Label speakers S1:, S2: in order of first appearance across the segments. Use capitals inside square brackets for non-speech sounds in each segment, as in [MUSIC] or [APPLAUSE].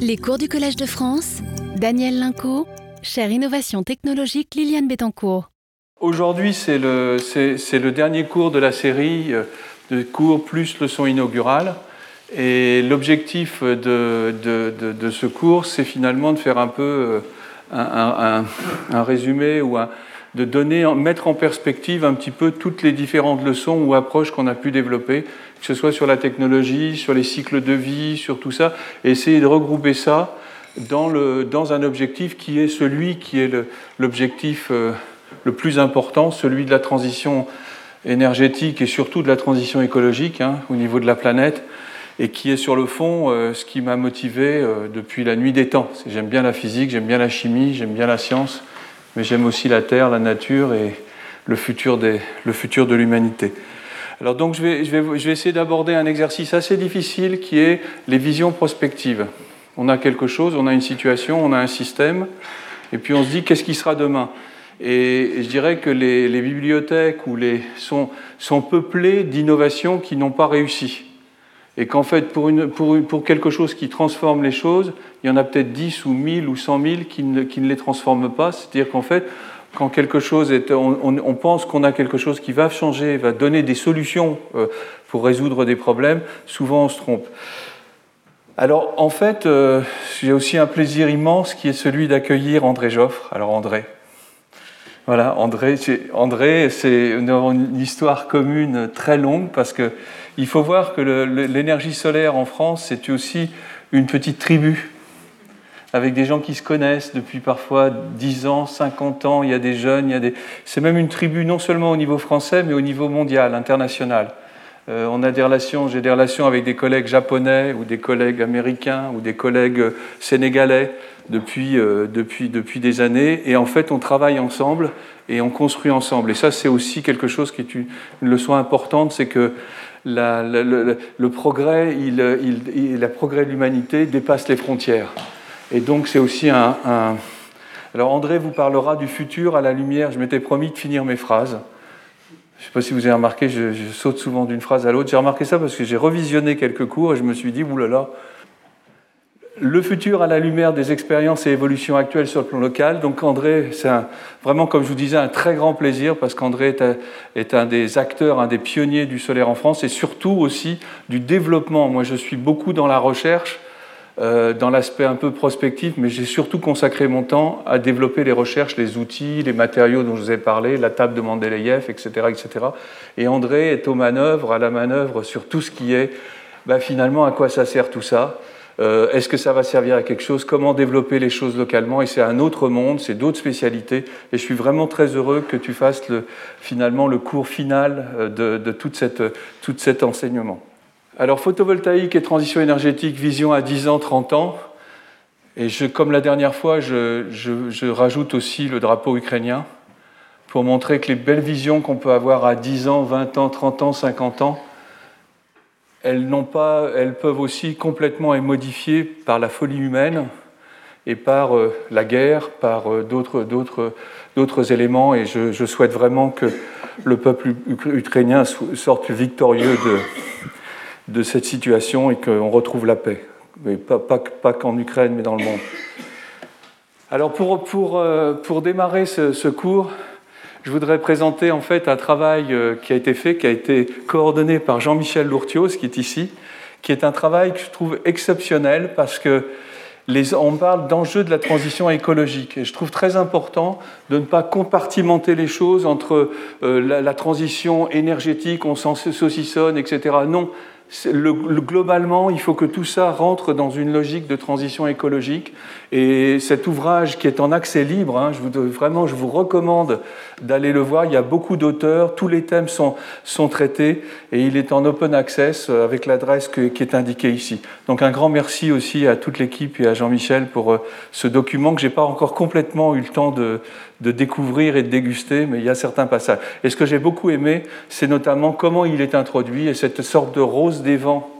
S1: Les cours du Collège de France, Daniel Linco, chère Innovation technologique Liliane Bettencourt.
S2: Aujourd'hui, c'est le, le dernier cours de la série euh, de cours plus leçon inaugurale. Et l'objectif de, de, de, ce cours, c'est finalement de faire un peu euh, un, un, résumé ou de donner, mettre en perspective un petit peu toutes les différentes leçons ou approches qu'on a pu développer, que ce soit sur la technologie, sur les cycles de vie, sur tout ça, et essayer de regrouper ça dans, le, dans un objectif qui est celui qui est l'objectif euh, le, plus important, celui de la transition énergétique et surtout de la transition écologique hein, au niveau de la planète et qui est sur le fond euh, ce qui m'a motivé euh, depuis la nuit des temps. J'aime bien la physique, j'aime bien la chimie, j'aime bien la science, mais j'aime aussi la Terre, la nature et le futur, le futur de l'humanité. Alors donc je vais, je vais, je vais essayer d'aborder un exercice assez difficile qui est les visions prospectives. On a quelque chose, on a une situation, on a un système, et puis on se dit qu'est-ce qui sera demain? Et je dirais que les, bibliothèques ou les, sont peuplées d'innovations qui n'ont pas réussi et qu'en fait, pour, quelque chose qui transforme les choses, il y en a peut-être 10 ou 1000 ou 100 000 qui ne, les transforment pas. C'est-à-dire qu'en fait, quand quelque chose est, on, on, pense qu'on a quelque chose qui va changer, va donner des solutions euh, pour résoudre des problèmes, souvent on se trompe. Alors en fait, euh, j'ai aussi un plaisir immense qui est celui d'accueillir André Joffre. Alors André, voilà, André, André c'est une histoire commune très longue parce que il faut voir que l'énergie solaire en France, c'est aussi une petite tribu avec des gens qui se connaissent depuis parfois 10 ans, 50 ans, il y a des jeunes, il y a des... c'est même une tribu non seulement au niveau français, mais au niveau mondial, international. Euh, on a des relations, j'ai des relations avec des collègues japonais ou des collègues américains ou des collègues sénégalais depuis, euh, depuis, depuis des années. Et en fait, on travaille ensemble et on construit ensemble. Et ça, c'est aussi quelque chose qui est une, leçon importante, c'est que le, progrès, la progrès de l'humanité dépasse les frontières. Et donc, c'est aussi un, Alors, André vous parlera du futur à la lumière. Je m'étais promis de finir mes phrases. Je ne sais pas si vous avez remarqué, je saute souvent d'une phrase à l'autre. J'ai remarqué ça parce que j'ai revisionné quelques cours et je me suis dit, oulala, le futur à la lumière des expériences et évolutions actuelles sur le plan local. Donc André, c'est vraiment, comme je vous disais, un très grand plaisir parce qu'André est, un des acteurs, un des pionniers du solaire en France et surtout aussi du développement. Moi, je suis beaucoup dans la recherche, euh, dans l'aspect un peu prospectif, mais j'ai surtout consacré mon temps à développer les recherches, les outils, les matériaux dont je vous ai parlé, la table de Mendeleïev, etc., etc. Et André est aux manœuvres, à la manœuvre sur tout ce qui est, bah, finalement, à quoi ça sert tout ça euh, Est-ce que ça va servir à quelque chose? Comment développer les choses localement? Et c'est un autre monde, c'est d'autres spécialités. Et je suis vraiment très heureux que tu fasses le, finalement le cours final euh, de, de toute cette, tout cet enseignement. Alors photovoltaïque et transition énergétique, vision à 10 ans, 30 ans. Et je, comme la dernière fois, je, je, je, rajoute aussi le drapeau ukrainien pour montrer que les belles visions qu'on peut avoir à 10 ans, 20 ans, 30 ans, 50 ans, elles, pas, elles peuvent aussi complètement être modifiées par la folie humaine et par euh, la guerre, par euh, d'autres, éléments. Et je, souhaite vraiment que le peuple ukrainien sorte victorieux de, de cette situation et qu'on retrouve la paix. Mais pas, pas, qu'en Ukraine, mais dans le monde. Alors pour, pour, euh, pour démarrer ce, cours, je voudrais présenter en fait un travail euh, qui a été fait, qui a été coordonné par Jean-Michel Lourtios, qui est ici, qui est un travail que je trouve exceptionnel parce que les, on parle d'enjeux de la transition écologique. Et je trouve très important de ne pas compartimenter les choses entre euh, la, la, transition énergétique, on s'en saucissonne, etc. Non, le, le, globalement, il faut que tout ça rentre dans une logique de transition écologique. Et cet ouvrage qui est en accès libre, hein, je vous, vraiment, je vous recommande d'aller le voir. Il y a beaucoup d'auteurs, tous les thèmes sont, traités et il est en open access euh, avec l'adresse qui est indiquée ici. Donc un grand merci aussi à toute l'équipe et à Jean-Michel pour euh, ce document que j'ai pas encore complètement eu le temps de découvrir et de déguster, mais il y a certains passages. Et ce que j'ai beaucoup aimé, c'est notamment comment il est introduit et cette sorte de rose des vents,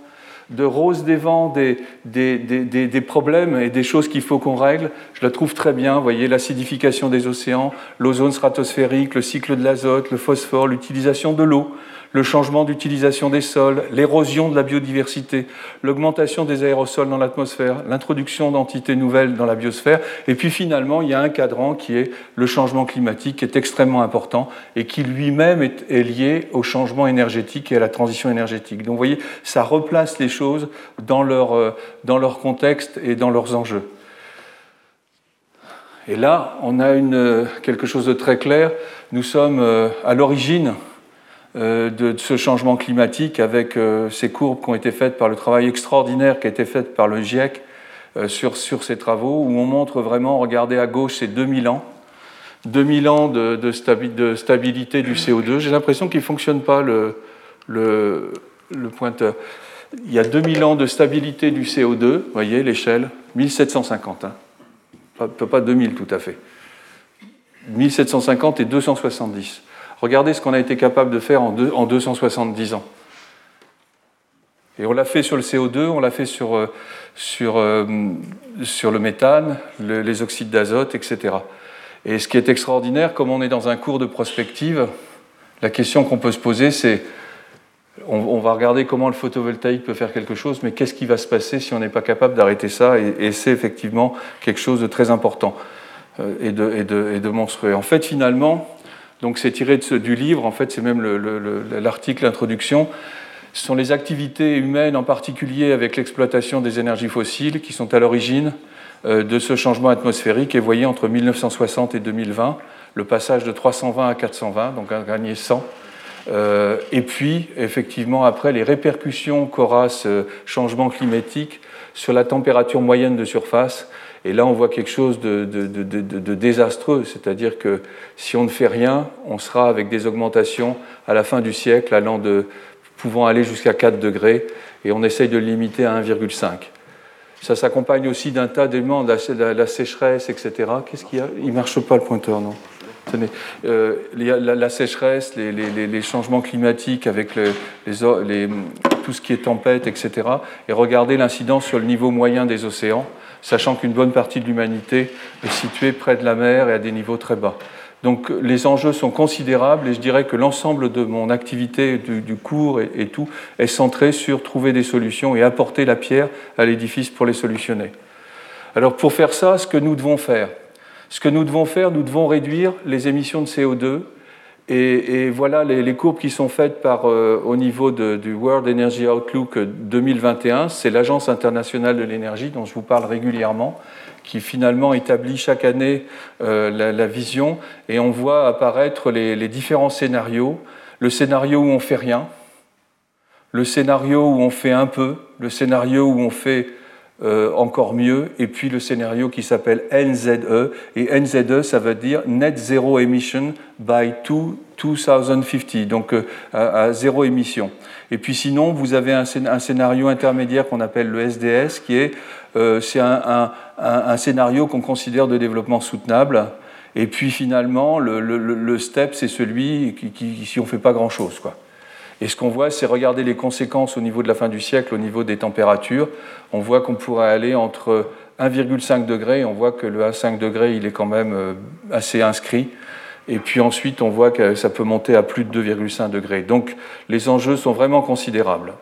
S2: de rose des vents des, des, des, des problèmes et des choses qu'il faut qu'on règle. Je la trouve très bien. Vous voyez, l'acidification des océans, l'ozone stratosphérique, le cycle de l'azote, le phosphore, l'utilisation de l'eau, le changement d'utilisation des sols, l'érosion de la biodiversité, l'augmentation des aérosols dans l'atmosphère, l'introduction d'entités nouvelles dans la biosphère. Et puis finalement, il y a un cadran qui est le changement climatique, qui est extrêmement important et qui lui-même est, lié au changement énergétique et à la transition énergétique. Donc vous voyez, ça replace les choses dans leur, euh, contexte et dans leurs enjeux. Et là, on a une, quelque chose de très clair. Nous sommes euh, à l'origine euh, de ce changement climatique avec euh, ces courbes qui ont été faites par le travail extraordinaire qui a été fait par le GIEC sur, sur ces travaux, où on montre vraiment, regardez à gauche, c'est 2000 ans. 2000 ans de, de, stabilité du CO2. J'ai l'impression qu'il ne fonctionne pas le, le, le, pointeur. Il y a 2000 ans de stabilité du CO2, vous voyez l'échelle, 1750. Hein pas 2000 tout à fait. 1750 et 270. Regardez ce qu'on a été capable de faire en, 270 ans. Et on l'a fait sur le CO2, on l'a fait sur, euh, sur, euh, sur le méthane, les oxydes d'azote, etc. Et ce qui est extraordinaire, comme on est dans un cours de prospective, la question qu'on peut se poser, c'est on, va regarder comment le photovoltaïque peut faire quelque chose, mais qu'est-ce qui va se passer si on n'est pas capable d'arrêter ça? Et, c'est effectivement quelque chose de très important euh, et, de, monstrueux. En fait, finalement, donc c'est tiré du livre, en fait, c'est même l'article introduction. Ce sont les activités humaines, en particulier avec l'exploitation des énergies fossiles, qui sont à l'origine euh, de ce changement atmosphérique. Et voyez, entre 1960 et 2020, le passage de 320 à 420, donc un gagné 100. Euh, et puis, effectivement, après, les répercussions qu'aura ce changement climatique sur la température moyenne de surface. Et là, on voit quelque chose de, désastreux, c'est-à-dire que si on ne fait rien, on sera avec des augmentations à la fin du siècle allant de, pouvant aller jusqu'à 4 degrés, et on essaye de le limiter à 1,5. Ça s'accompagne aussi d'un tas d'éléments, de la, sécheresse, etc. Qu'est-ce qu'il y a? Il ne marche pas le pointeur, non euh, la, sécheresse, les, changements climatiques avec tout ce qui est tempête, etc. Et regardez l'incidence sur le niveau moyen des océans, sachant qu'une bonne partie de l'humanité est située près de la mer et à des niveaux très bas. Donc les enjeux sont considérables et je dirais que l'ensemble de mon activité du, cours et, tout est centré sur trouver des solutions et apporter la pierre à l'édifice pour les solutionner. Alors pour faire ça, ce que nous devons faire, ce que nous devons faire, nous devons réduire les émissions de CO2. Et, voilà les, courbes qui sont faites par, euh, au niveau du World Energy Outlook 2021. C'est l'Agence internationale de l'énergie dont je vous parle régulièrement, qui finalement établit chaque année euh, la, vision. Et on voit apparaître les, les différents scénarios. Le scénario où on fait rien, le scénario où on fait un peu, le scénario où on fait euh, encore mieux, et puis le scénario qui s'appelle NZE, et NZE, ça veut dire Net Zero Emission by 2050, donc euh, à, zéro émission. Et puis sinon, vous avez un, scénario intermédiaire qu'on appelle le SDS, qui est, euh, un, scénario qu'on considère de développement soutenable, et puis finalement, le, step, c'est celui qui, qui, si on ne fait pas grand-chose, quoi. Et ce qu'on voit, c'est regarder les conséquences au niveau de la fin du siècle, au niveau des températures. On voit qu'on pourrait aller entre 1,5 degré, on voit que le 1,5 degré, il est quand même euh, assez inscrit. Et puis ensuite, on voit que ça peut monter à plus de 2,5 degrés. Donc les enjeux sont vraiment considérables.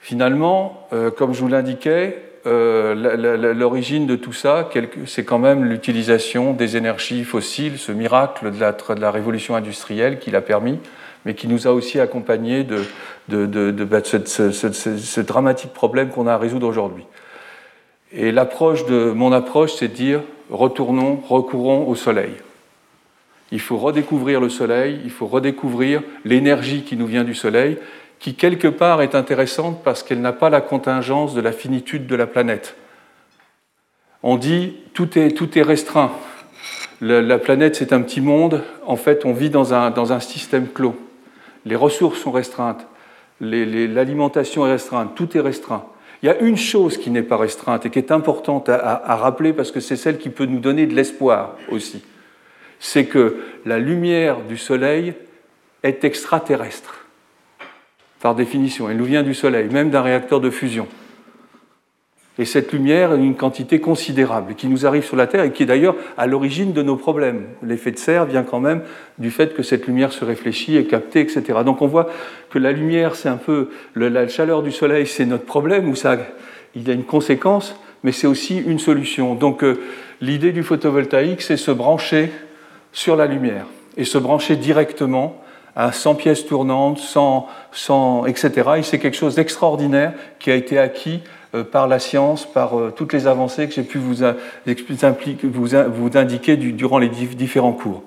S2: Finalement, euh, comme je vous l'indiquais, euh, l'origine de tout ça, c'est quand même l'utilisation des énergies fossiles, ce miracle de la, de la révolution industrielle qui l'a permis mais qui nous a aussi accompagnés de, bah, ce, dramatique problème qu'on a à résoudre aujourd'hui. Et l'approche mon approche, c'est de dire retournons, recourons au soleil. Il faut redécouvrir le soleil, il faut redécouvrir l'énergie qui nous vient du soleil, qui quelque part est intéressante parce qu'elle n'a pas la contingence de la finitude de la planète. On dit tout est, tout est restreint. La, planète, c'est un petit monde. En fait, on vit dans un système clos les ressources sont restreintes, l'alimentation est restreinte, tout est restreint. Il y a une chose qui n'est pas restreinte et qui est importante à, rappeler parce que c'est celle qui peut nous donner de l'espoir aussi. C'est que la lumière du Soleil est extraterrestre, par définition. Elle nous vient du Soleil, même d'un réacteur de fusion. Et cette lumière une quantité considérable qui nous arrive sur la Terre et qui est d'ailleurs à l'origine de nos problèmes. L'effet de serre vient quand même du fait que cette lumière se réfléchit, est captée, etc. Donc on voit que la lumière, c'est un peu la chaleur du Soleil, c'est notre problème, où ça, il y a une conséquence, mais c'est aussi une solution. Donc euh, l'idée du photovoltaïque, c'est se brancher sur la lumière et se brancher directement à 100 pièces tournantes, 100, 100 etc. Et c'est quelque chose d'extraordinaire qui a été acquis par la science, par euh, toutes les avancées que j'ai pu vous, vous indiquer durant les différents cours.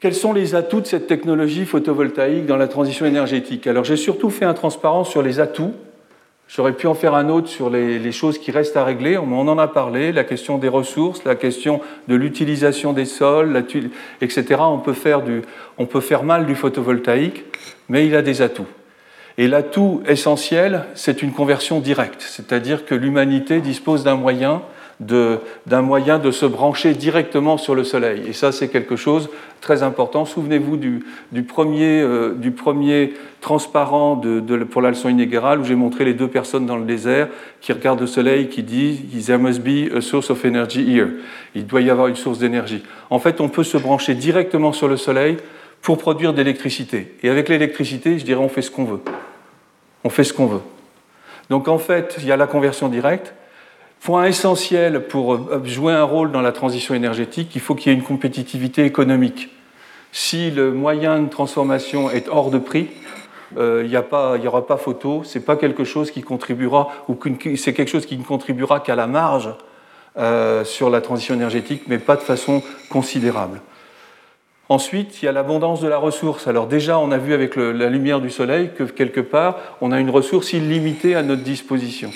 S2: Quels sont les atouts de cette technologie photovoltaïque dans la transition énergétique? Alors j'ai surtout fait un transparent sur les atouts. J'aurais pu en faire un autre sur les, choses qui restent à régler. On en a parlé, la question des ressources, la question de l'utilisation des sols, etc. On peut, faire du, on peut faire mal du photovoltaïque, mais il a des atouts. Et l'atout essentiel, c'est une conversion directe, c'est-à-dire que l'humanité dispose d'un moyen de, d'un moyen de se brancher directement sur le Soleil. Et ça, c'est quelque chose de très important. Souvenez-vous du, du, premier, euh, du premier transparent de, pour la leçon inégale où j'ai montré les deux personnes dans le désert qui regardent le Soleil, qui disent There must be a source of energy here. Il doit y avoir une source d'énergie. En fait, on peut se brancher directement sur le Soleil pour produire de l'électricité. Et avec l'électricité, je dirais, on fait ce qu'on veut. On fait ce qu'on veut. Donc en fait, il y a la conversion directe. Point essentiel pour euh, jouer un rôle dans la transition énergétique, il faut qu'il y ait une compétitivité économique. Si le moyen de transformation est hors de prix, euh, il n'y aura pas photo, c'est pas quelque chose qui contribuera, ou c'est quelque chose qui ne contribuera qu'à la marge euh, sur la transition énergétique, mais pas de façon considérable. Ensuite, il y a l'abondance de la ressource. Alors déjà, on a vu avec la lumière du soleil que quelque part, on a une ressource illimitée à notre disposition.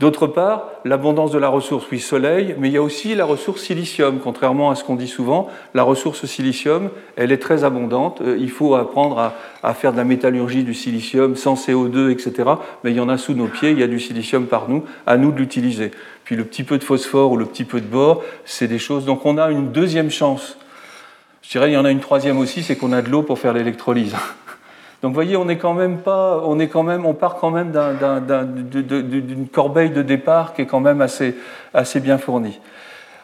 S2: D'autre part, l'abondance de la ressource, oui, soleil, mais il y a aussi la ressource silicium. Contrairement à ce qu'on dit souvent, la ressource silicium, elle est très abondante. Euh, il faut apprendre à, faire de la métallurgie du silicium sans CO2, etc. Mais il y en a sous nos pieds, il y a du silicium par nous, à nous de l'utiliser. Puis le petit peu de phosphore ou le petit peu de bore, c'est des choses. Donc on a une deuxième chance je dirais, il y en a une troisième aussi, c'est qu'on a de l'eau pour faire l'électrolyse. [LAUGHS] Donc, vous voyez, on est quand même pas, on est quand même, on part quand même d'une corbeille de départ qui est quand même assez, assez bien fournie.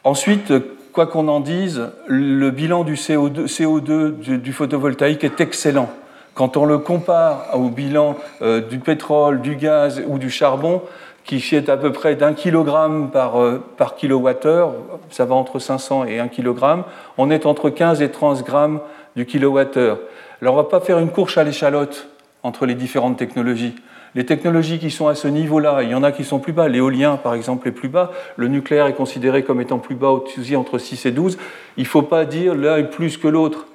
S2: Ensuite, quoi qu'on en dise, le bilan du CO2, CO2 du, photovoltaïque est excellent. Quand on le compare au bilan euh, du pétrole, du gaz ou du charbon, qui est à peu près d'un kilogramme par, euh, par kilowattheure, ça va entre 500 et 1 kilogramme, on est entre 15 et 30 grammes du kilowattheure. Alors on va pas faire une course à l'échalote entre les différentes technologies. Les technologies qui sont à ce niveau-là, il y en a qui sont plus bas. L'éolien, par exemple, est plus bas. Le nucléaire est considéré comme étant plus bas, au entre 6 et 12. Il ne faut pas dire l'un est plus que l'autre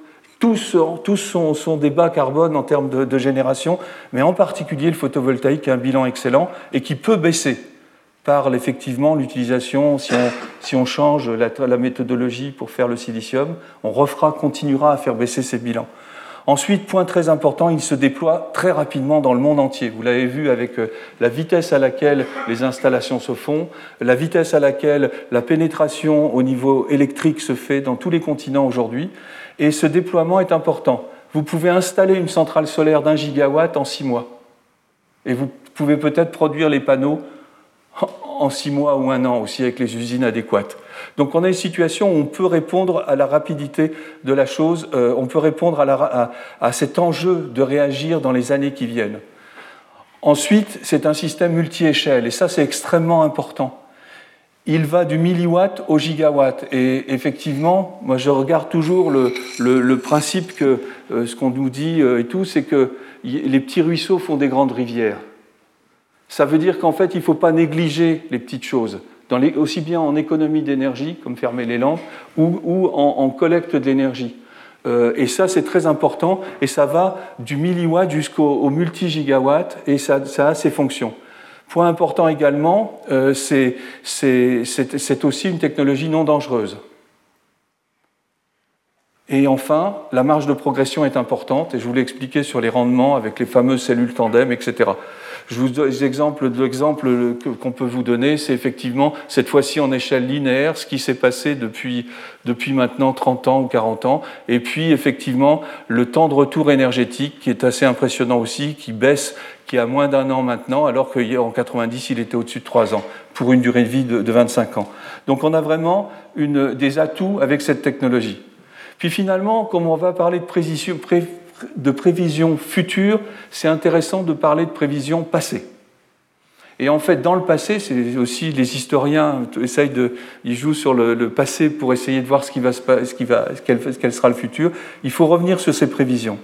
S2: tous, tous sont, des bas carbone en termes de, génération, mais en particulier le photovoltaïque a un bilan excellent et qui peut baisser par effectivement l'utilisation, si on, si on change la, la, méthodologie pour faire le silicium, on refera, continuera à faire baisser ces bilans. Ensuite, point très important, il se déploie très rapidement dans le monde entier. Vous l'avez vu avec euh, la vitesse à laquelle les installations se font, la vitesse à laquelle la pénétration au niveau électrique se fait dans tous les continents aujourd'hui. Et ce déploiement est important. Vous pouvez installer une centrale solaire d'un gigawatt en six mois. Et vous pouvez peut-être produire les panneaux en six mois ou un an aussi avec les usines adéquates. Donc on a une situation où on peut répondre à la rapidité de la chose, euh, on peut répondre à, à, cet enjeu de réagir dans les années qui viennent. Ensuite, c'est un système multi-échelle, et ça c'est extrêmement important il va du milliwatt au gigawatt. Et effectivement, moi je regarde toujours le, principe que euh, ce qu'on nous dit euh, et tout, c'est que les petits ruisseaux font des grandes rivières. Ça veut dire qu'en fait, il ne faut pas négliger les petites choses, aussi bien en économie d'énergie, comme fermer les lampes, ou, en, collecte d'énergie. Euh, et ça, c'est très important, et ça va du milliwatt jusqu'au multi-gigawatt, et ça a ses fonctions. Point important également, euh, c'est aussi une technologie non dangereuse. Et enfin, la marge de progression est importante, et je vous l'ai expliqué sur les rendements avec les fameuses cellules tandem, etc. Je vous donne l'exemple, qu'on peut vous donner, c'est effectivement cette fois-ci en échelle linéaire, ce qui s'est passé depuis, maintenant 30 ans ou 40 ans, et puis effectivement le temps de retour énergétique qui est assez impressionnant aussi, qui baisse, qui a moins d'un an maintenant, alors qu'en 90 il était au-dessus de 3 ans, pour une durée de vie de, de 25 ans. Donc on a vraiment des atouts avec cette technologie. Puis finalement, comme on va parler de précision, pré, de prévision future, c'est intéressant de parler de prévision passée. Et en fait, dans le passé, c'est aussi les historiens essayent de, ils jouent sur le, passé pour essayer de voir ce qui va ce qui va, quel, quel, sera le futur. Il faut revenir sur ces prévisions.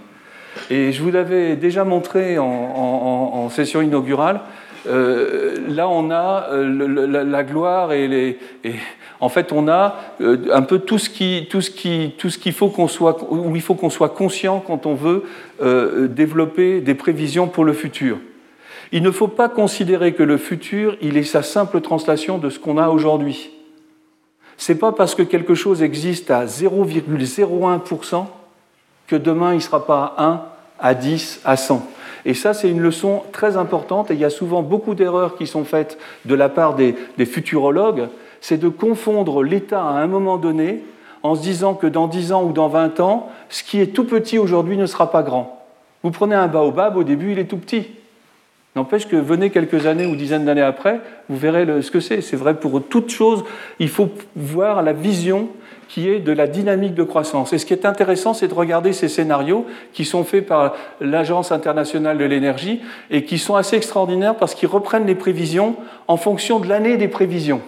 S2: Et je vous l'avais déjà montré en, session inaugurale. Euh, là, on a euh, la, gloire et les, en fait, on a euh, un peu tout ce qui, tout ce qui, tout ce qu'il faut qu'on soit, où il faut qu'on soit conscient quand on veut euh, développer des prévisions pour le futur. Il ne faut pas considérer que le futur, il est sa simple translation de ce qu'on a aujourd'hui. C'est pas parce que quelque chose existe à 0,01% que demain il sera pas à 1, à 10, à 100. Et ça, c'est une leçon très importante, et il y a souvent beaucoup d'erreurs qui sont faites de la part des futurologues c'est de confondre l'état à un moment donné en se disant que dans 10 ans ou dans 20 ans, ce qui est tout petit aujourd'hui ne sera pas grand. Vous prenez un baobab, au début, il est tout petit. N'empêche que venez quelques années ou dizaines d'années après, vous verrez ce que c'est. C'est vrai pour toute chose, il faut voir la vision qui est de la dynamique de croissance. Et ce qui est intéressant, c'est de regarder ces scénarios qui sont faits par l'Agence internationale de l'énergie et qui sont assez extraordinaires parce qu'ils reprennent les prévisions en fonction de l'année des prévisions.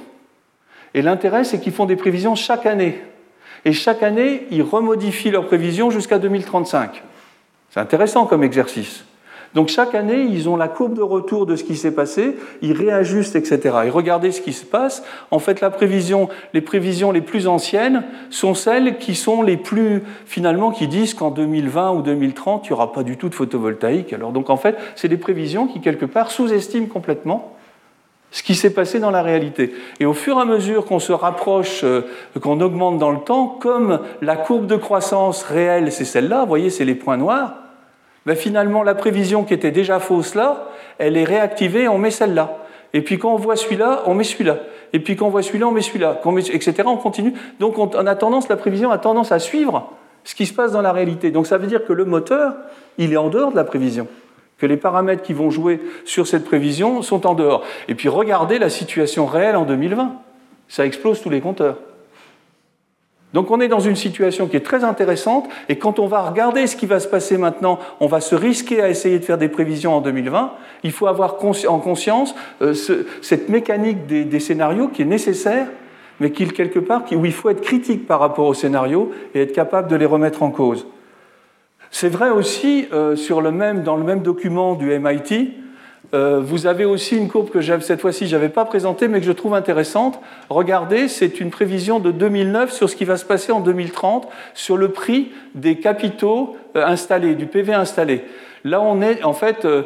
S2: Et l'intérêt, c'est qu'ils font des prévisions chaque année. Et chaque année, ils remodifient leurs prévisions jusqu'à 2035. C'est intéressant comme exercice. Donc chaque année, ils ont la courbe de retour de ce qui s'est passé, ils réajustent, etc. Et regardez ce qui se passe. En fait, les prévisions les plus anciennes sont celles qui sont les plus, finalement, qui disent qu'en 2020 ou 2030, il n'y aura pas du tout de photovoltaïque. Alors donc en fait, c'est des prévisions qui, quelque part, sous-estiment complètement ce qui s'est passé dans la réalité. Et au fur et à mesure qu'on se rapproche, euh, qu'on augmente dans le temps, comme la courbe de croissance réelle, c'est celle-là, vous voyez, c'est les points noirs, ben finalement, la prévision qui était déjà fausse là, elle est réactivée, on met celle-là. Et puis quand on voit celui-là, on met celui-là. Et puis quand on voit celui-là, on met celui-là, etc. On continue. Donc on a tendance, la prévision a tendance à suivre ce qui se passe dans la réalité. Donc ça veut dire que le moteur, il est en dehors de la prévision que les paramètres qui vont jouer sur cette prévision sont en dehors. Et puis regardez la situation réelle en 2020. Ça explose tous les compteurs. Donc on est dans une situation qui est très intéressante et quand on va regarder ce qui va se passer maintenant, on va se risquer à essayer de faire des prévisions en 2020. Il faut avoir en conscience euh, ce, cette mécanique des, des, scénarios qui est nécessaire, mais qui quelque part où il faut être critique par rapport aux scénarios et être capable de les remettre en cause. C'est vrai aussi, euh, sur le même, dans le même document du MIT, euh, vous avez aussi une courbe que cette fois-ci je n'avais pas présentée, mais que je trouve intéressante. Regardez, c'est une prévision de 2009 sur ce qui va se passer en 2030, sur le prix des capitaux euh, installés, du PV installé. Là, on est, en fait, euh,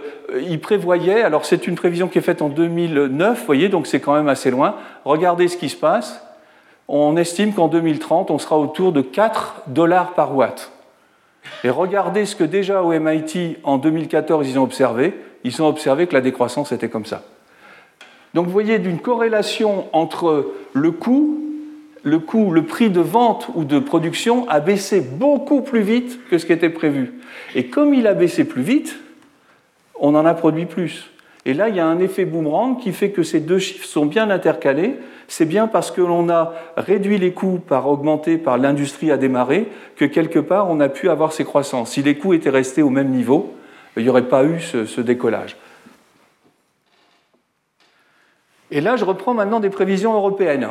S2: il prévoyait, alors c'est une prévision qui est faite en 2009, vous voyez, donc c'est quand même assez loin. Regardez ce qui se passe. On estime qu'en 2030, on sera autour de 4 dollars par watt. Et regardez ce que déjà au MIT, en 2014, ils ont observé. Ils ont observé que la décroissance était comme ça. Donc vous voyez d'une corrélation entre le coût, le coût, le prix de vente ou de production a baissé beaucoup plus vite que ce qui était prévu. Et comme il a baissé plus vite, on en a produit plus. Et là, il y a un effet boomerang qui fait que ces deux chiffres sont bien intercalés. C'est bien parce que l'on a réduit les coûts par augmenter, par l'industrie à démarrer, que quelque part, on a pu avoir ces croissances. Si les coûts étaient restés au même niveau, il n'y aurait pas eu ce, décollage. Et là, je reprends maintenant des prévisions européennes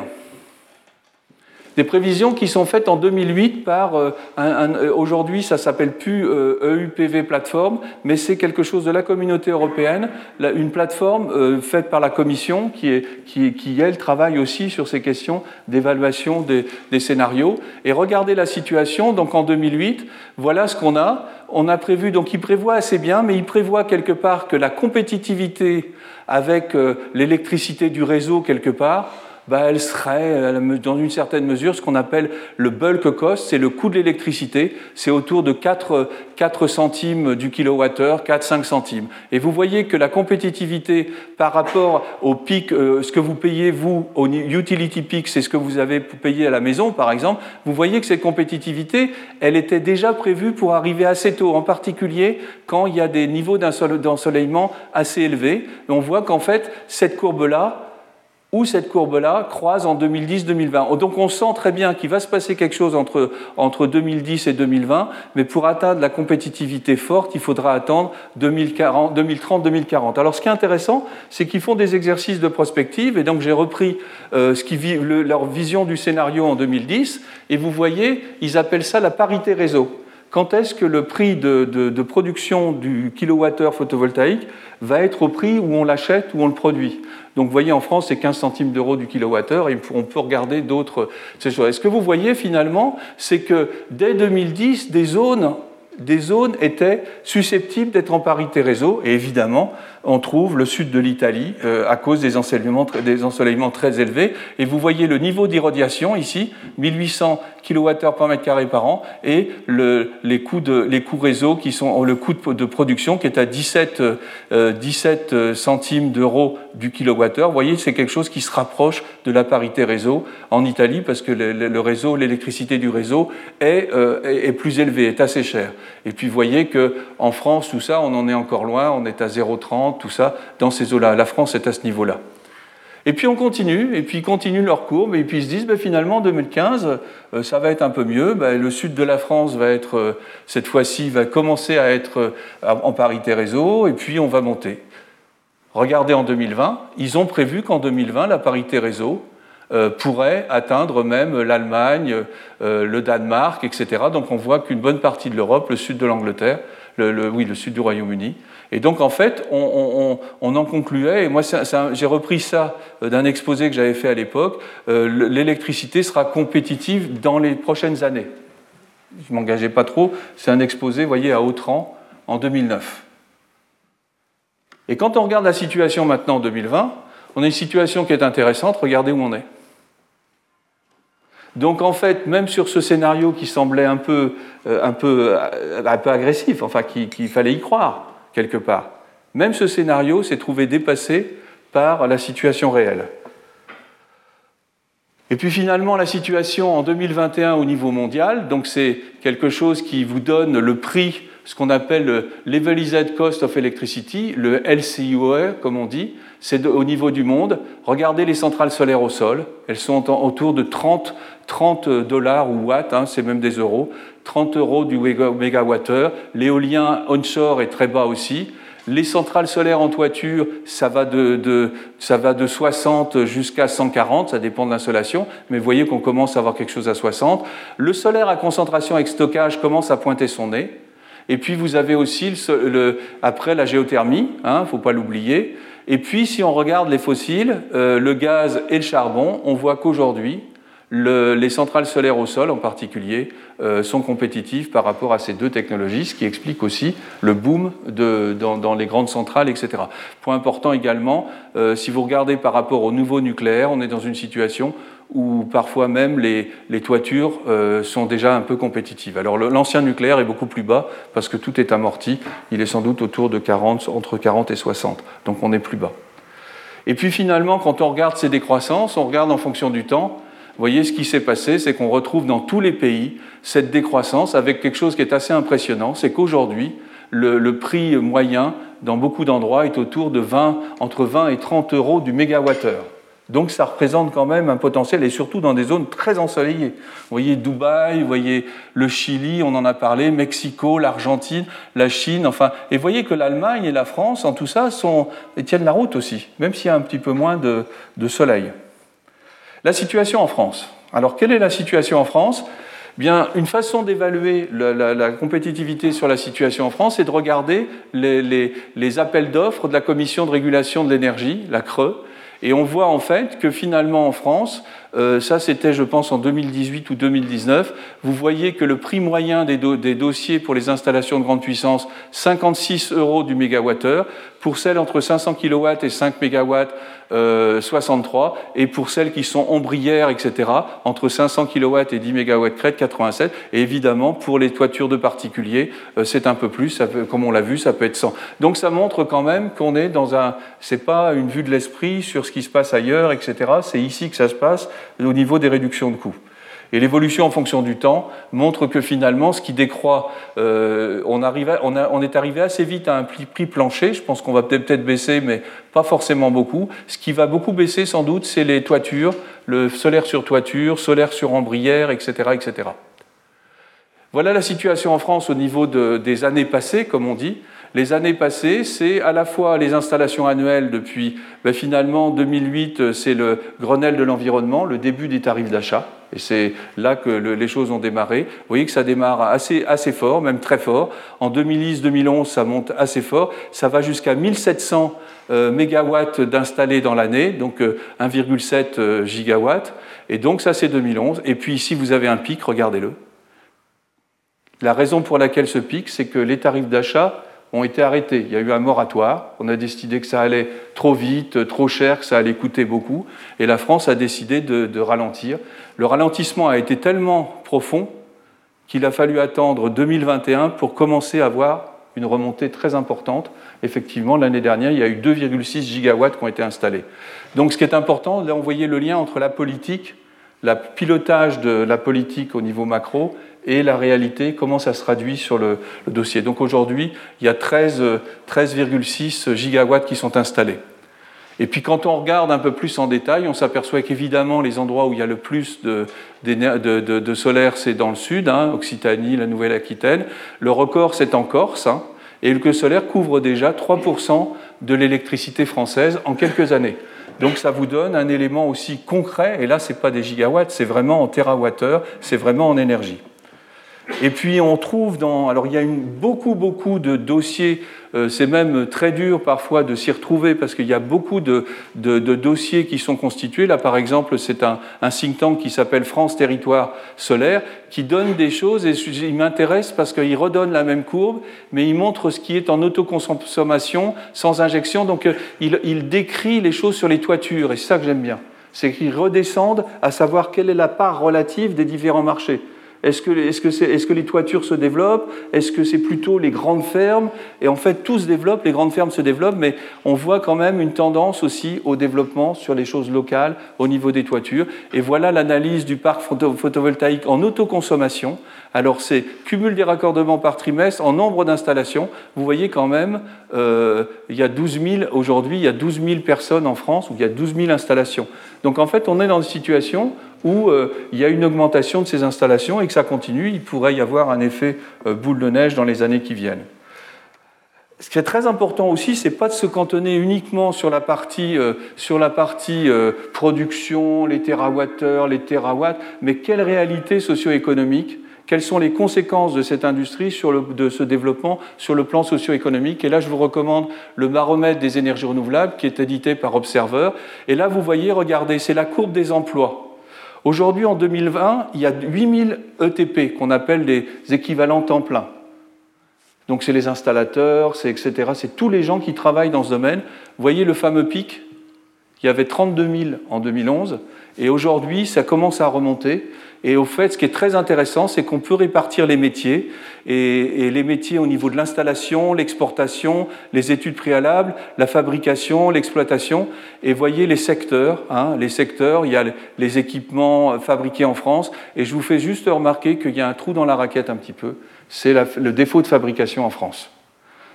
S2: des prévisions qui sont faites en 2008 par, euh, euh, aujourd'hui ça s'appelle plus EUPV euh, e plateforme, mais c'est quelque chose de la communauté européenne, une plateforme faite par la Commission qui, est, qui, qui, elle, travaille aussi sur ces questions d'évaluation des, des, scénarios. Et regardez la situation, donc en 2008, voilà ce qu'on a. On a prévu, donc il prévoit assez bien, mais il prévoit quelque part que la compétitivité avec l'électricité du réseau quelque part, bah, elle serait dans une certaine mesure ce qu'on appelle le bulk cost, c'est le coût de l'électricité, c'est autour de 4, 4 centimes du kilowattheure, 4-5 centimes. Et vous voyez que la compétitivité par rapport au pic, euh, ce que vous payez vous au utility peak, c'est ce que vous avez payé à la maison par exemple, vous voyez que cette compétitivité, elle était déjà prévue pour arriver assez tôt, en particulier quand il y a des niveaux d'ensoleillement assez élevés. on voit qu'en fait, cette courbe-là, où cette courbe-là croise en 2010-2020. Donc on sent très bien qu'il va se passer quelque chose entre, entre 2010 et 2020, mais pour atteindre la compétitivité forte, il faudra attendre 2030-2040. Alors ce qui est intéressant, c'est qu'ils font des exercices de prospective, et donc j'ai repris euh, ce qui, leur vision du scénario en 2010, et vous voyez, ils appellent ça la parité réseau quand est-ce que le prix de, production du kilowattheure photovoltaïque va être au prix où on l'achète, où on le produit? Donc vous voyez, en France, c'est 15 centimes d'euros du kilowattheure, et on peut regarder d'autres choses. Et ce que vous voyez finalement, c'est que dès 2010, des zones des zones étaient susceptibles d'être en parité réseau, et évidemment, on trouve le sud de l'Italie euh, à cause des ensoleillements, très élevés. Et vous voyez le niveau d'irradiation ici, 1800 kWh par mètre carré par an, et le, les, coûts de, les coûts réseau qui sont le coût de, production qui est à 17, 17 euh, centimes d'euros du kilowattheure. Vous voyez, c'est quelque chose qui se rapproche de la parité réseau en Italie parce que le, réseau, l'électricité du réseau est, euh, est, plus élevée, est assez chère. Et puis vous voyez que en France, tout ça, on en est encore loin, on est à 0,30 tout ça, dans ces eaux-là. La France est à ce niveau-là. Et puis on continue, et puis ils continuent leur courbe, et puis ils se disent, ben, finalement, en 2015, euh, ça va être un peu mieux. Ben, le sud de la France va être, euh, cette fois-ci, va commencer à être euh, en parité réseau, et puis on va monter. Regardez en 2020, ils ont prévu qu'en 2020, la parité réseau pourrait atteindre même l'Allemagne, le Danemark, etc. Donc on voit qu'une bonne partie de l'Europe, le sud de l'Angleterre, le, oui, le sud du Royaume-Uni, et donc, en fait, on, en concluait, et moi, j'ai repris ça euh, d'un exposé que j'avais fait à l'époque, euh, l'électricité sera compétitive dans les prochaines années. Je ne m'engageais pas trop, c'est un exposé, vous voyez, à Autran, en 2009. Et quand on regarde la situation maintenant en 2020, on a une situation qui est intéressante, regardez où on est. Donc en fait, même sur ce scénario qui semblait un peu, euh, un peu, un peu agressif, enfin qu'il fallait y croire, quelque part. Même ce scénario s'est trouvé dépassé par la situation réelle. Et puis finalement, la situation en 2021 au niveau mondial, donc c'est quelque chose qui vous donne le prix, ce qu'on appelle le Levelized Cost of Electricity, le LCUE, comme on dit, c'est au niveau du monde. Regardez les centrales solaires au sol, elles sont autour de 30, 30 dollars ou watts, hein, c'est même des euros, 30 euros du mégawattheure. L'éolien onshore est très bas aussi. Les centrales solaires en toiture, ça va de, ça va de 60 jusqu'à 140, ça dépend de l'insolation, mais vous voyez qu'on commence à avoir quelque chose à 60. Le solaire à concentration avec stockage commence à pointer son nez. Et puis vous avez aussi après la géothermie, il hein, ne faut pas l'oublier. Et puis si on regarde les fossiles, euh, le gaz et le charbon, on voit qu'aujourd'hui, les centrales solaires au sol en particulier euh, sont compétitives par rapport à ces deux technologies, ce qui explique aussi le boom dans, les grandes centrales, etc. Point important également, euh, si vous regardez par rapport au nouveau nucléaire, on est dans une situation où parfois même les, toitures euh, sont déjà un peu compétitives. Alors l'ancien nucléaire est beaucoup plus bas parce que tout est amorti, il est sans doute autour de 40, entre 40 et 60, donc on est plus bas. Et puis finalement, quand on regarde ces décroissances, on regarde en fonction du temps, vous voyez, ce qui s'est passé, c'est qu'on retrouve dans tous les pays cette décroissance avec quelque chose qui est assez impressionnant, c'est qu'aujourd'hui, le, prix moyen dans beaucoup d'endroits est autour de 20, entre 20 et 30 euros du mégawattheure. Donc ça représente quand même un potentiel, et surtout dans des zones très ensoleillées. Vous voyez Dubaï, vous voyez le Chili, on en a parlé, Mexico, l'Argentine, la Chine, enfin, et vous voyez que l'Allemagne et la France, en tout ça, sont, tiennent la route aussi, même s'il y a un petit peu moins de soleil. La situation en France. Alors, quelle est la situation en France? Bien, une façon d'évaluer la, compétitivité sur la situation en France, c'est de regarder les, appels d'offres de la Commission de régulation de l'énergie, la CRE, et on voit en fait que finalement en France, Euh, ça, c'était, je pense, en 2018 ou 2019. Vous voyez que le prix moyen des, dossiers pour les installations de grande puissance, 56 euros du mégawattheure. Pour celles entre 500 kW et 5 MW, 63. Et pour celles qui sont ombrières, etc., entre 500 kW et 10 MW crête, 87. Et évidemment, pour les toitures de particuliers, euh, c'est un peu plus. Comme on l'a vu, ça peut être 100. Donc ça montre quand même qu'on est dans un. C'est pas une vue de l'esprit sur ce qui se passe ailleurs, etc. C'est ici que ça se passe au niveau des réductions de coûts. Et l'évolution en fonction du temps montre que finalement, ce qui décroît, euh, on, est arrivé assez vite à un prix, plancher. Je pense qu'on va peut-être baisser, mais pas forcément beaucoup. Ce qui va beaucoup baisser, sans doute, c'est les toitures, le solaire sur toiture, solaire sur ombrière, etc., etc. Voilà la situation en France au niveau des années passées, comme on dit. Les années passées, c'est à la fois les installations annuelles depuis ben finalement 2008, c'est le Grenelle de l'environnement, le début des tarifs d'achat. Et c'est là que les choses ont démarré. Vous voyez que ça démarre assez, fort, même très fort. En 2010-2011, ça monte assez fort. Ça va jusqu'à 1700 euh, mégawatts d'installés dans l'année, donc 1,7 euh, euh, gigawatts. Et donc ça, c'est 2011. Et puis ici, vous avez un pic, regardez-le. La raison pour laquelle ce pic, c'est que les tarifs d'achat ont été arrêtés. Il y a eu un moratoire. On a décidé que ça allait trop vite, trop cher, que ça allait coûter beaucoup. Et la France a décidé de, ralentir. Le ralentissement a été tellement profond qu'il a fallu attendre 2021 pour commencer à voir une remontée très importante. Effectivement, l'année dernière, il y a eu 2,6 gigawatts qui ont été installés. Donc ce qui est important, là on voyait le lien entre la politique, le pilotage de la politique au niveau macro et la réalité, comment ça se traduit sur le, dossier. Donc aujourd'hui, il y a 13,6 13, gigawatts qui sont installés. Et puis quand on regarde un peu plus en détail, on s'aperçoit qu'évidemment les endroits où il y a le plus de, de, solaire, c'est dans le sud, hein, Occitanie, la Nouvelle-Aquitaine. Le record, c'est en Corse. Hein, et le solaire couvre déjà 3% de l'électricité française en quelques années. Donc ça vous donne un élément aussi concret, et là ce n'est pas des gigawatts, c'est vraiment en terawattheure, c'est vraiment en énergie. Et puis on trouve dans... Alors il y a beaucoup, beaucoup de dossiers, euh, c'est même très dur parfois de s'y retrouver parce qu'il y a beaucoup de, dossiers qui sont constitués. Là par exemple, c'est un, un, think tank qui s'appelle France Territoire Solaire qui donne des choses et il m'intéresse parce qu'il redonne la même courbe, mais il montre ce qui est en autoconsommation sans injection. Donc euh, il, il décrit les choses sur les toitures et c'est ça que j'aime bien. C'est qu'ils redescendent à savoir quelle est la part relative des différents marchés. Est-ce que, les toitures se développent? Est-ce que c'est plutôt les grandes fermes? Et en fait, tout se développe, les grandes fermes se développent, mais on voit quand même une tendance aussi au développement sur les choses locales au niveau des toitures. Et voilà l'analyse du parc photovoltaïque en autoconsommation. Alors c'est cumul des raccordements par trimestre en nombre d'installations. Vous voyez quand même, euh, il y a 12 000, aujourd'hui, il y a 12 000 personnes en France où il y a 12 000 installations. Donc en fait, on est dans une situation où euh, il y a une augmentation de ces installations et que ça continue, il pourrait y avoir un effet euh, boule de neige dans les années qui viennent. Ce qui est très important aussi, c'est pas de se cantonner uniquement sur la partie, euh, production, les terawattheures, les terawatts, mais quelle réalité socio-économique, quelles sont les conséquences de cette industrie, sur de ce développement sur le plan socio-économique. Et là, je vous recommande le baromètre des énergies renouvelables qui est édité par Observer. Et là, vous voyez, regardez, c'est la courbe des emplois. Aujourd'hui, en 2020, il y a 8000 ETP qu'on appelle des équivalents temps plein. Donc c'est les installateurs, c'est etc. C'est tous les gens qui travaillent dans ce domaine. Vous voyez le fameux pic? Il y avait 32 000 en 2011 et aujourd'hui ça commence à remonter. Et au fait, ce qui est très intéressant, c'est qu'on peut répartir les métiers, et, les métiers au niveau de l'installation, l'exportation, les études préalables, la fabrication, l'exploitation, et voyez les secteurs. Hein, les secteurs, il y a les équipements fabriqués en France, et je vous fais juste remarquer qu'il y a un trou dans la raquette un petit peu, c'est le défaut de fabrication en France.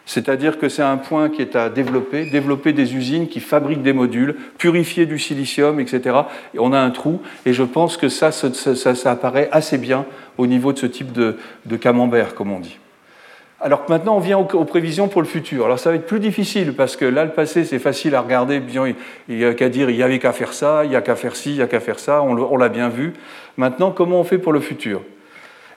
S2: C'est-à-dire que c'est un point qui est à développer, développer des usines qui fabriquent des modules, purifier du silicium, etc. Et on a un trou, et je pense que ça, apparaît assez bien au niveau de ce type de, camembert, comme on dit. Alors maintenant, on vient aux, prévisions pour le futur. Alors ça va être plus difficile, parce que là, le passé, c'est facile à regarder, il n'y a qu'à dire, il n'y avait qu'à faire ça, il n'y a qu'à faire ci, il n'y a qu'à faire ça, on l'a bien vu. Maintenant, comment on fait pour le futur?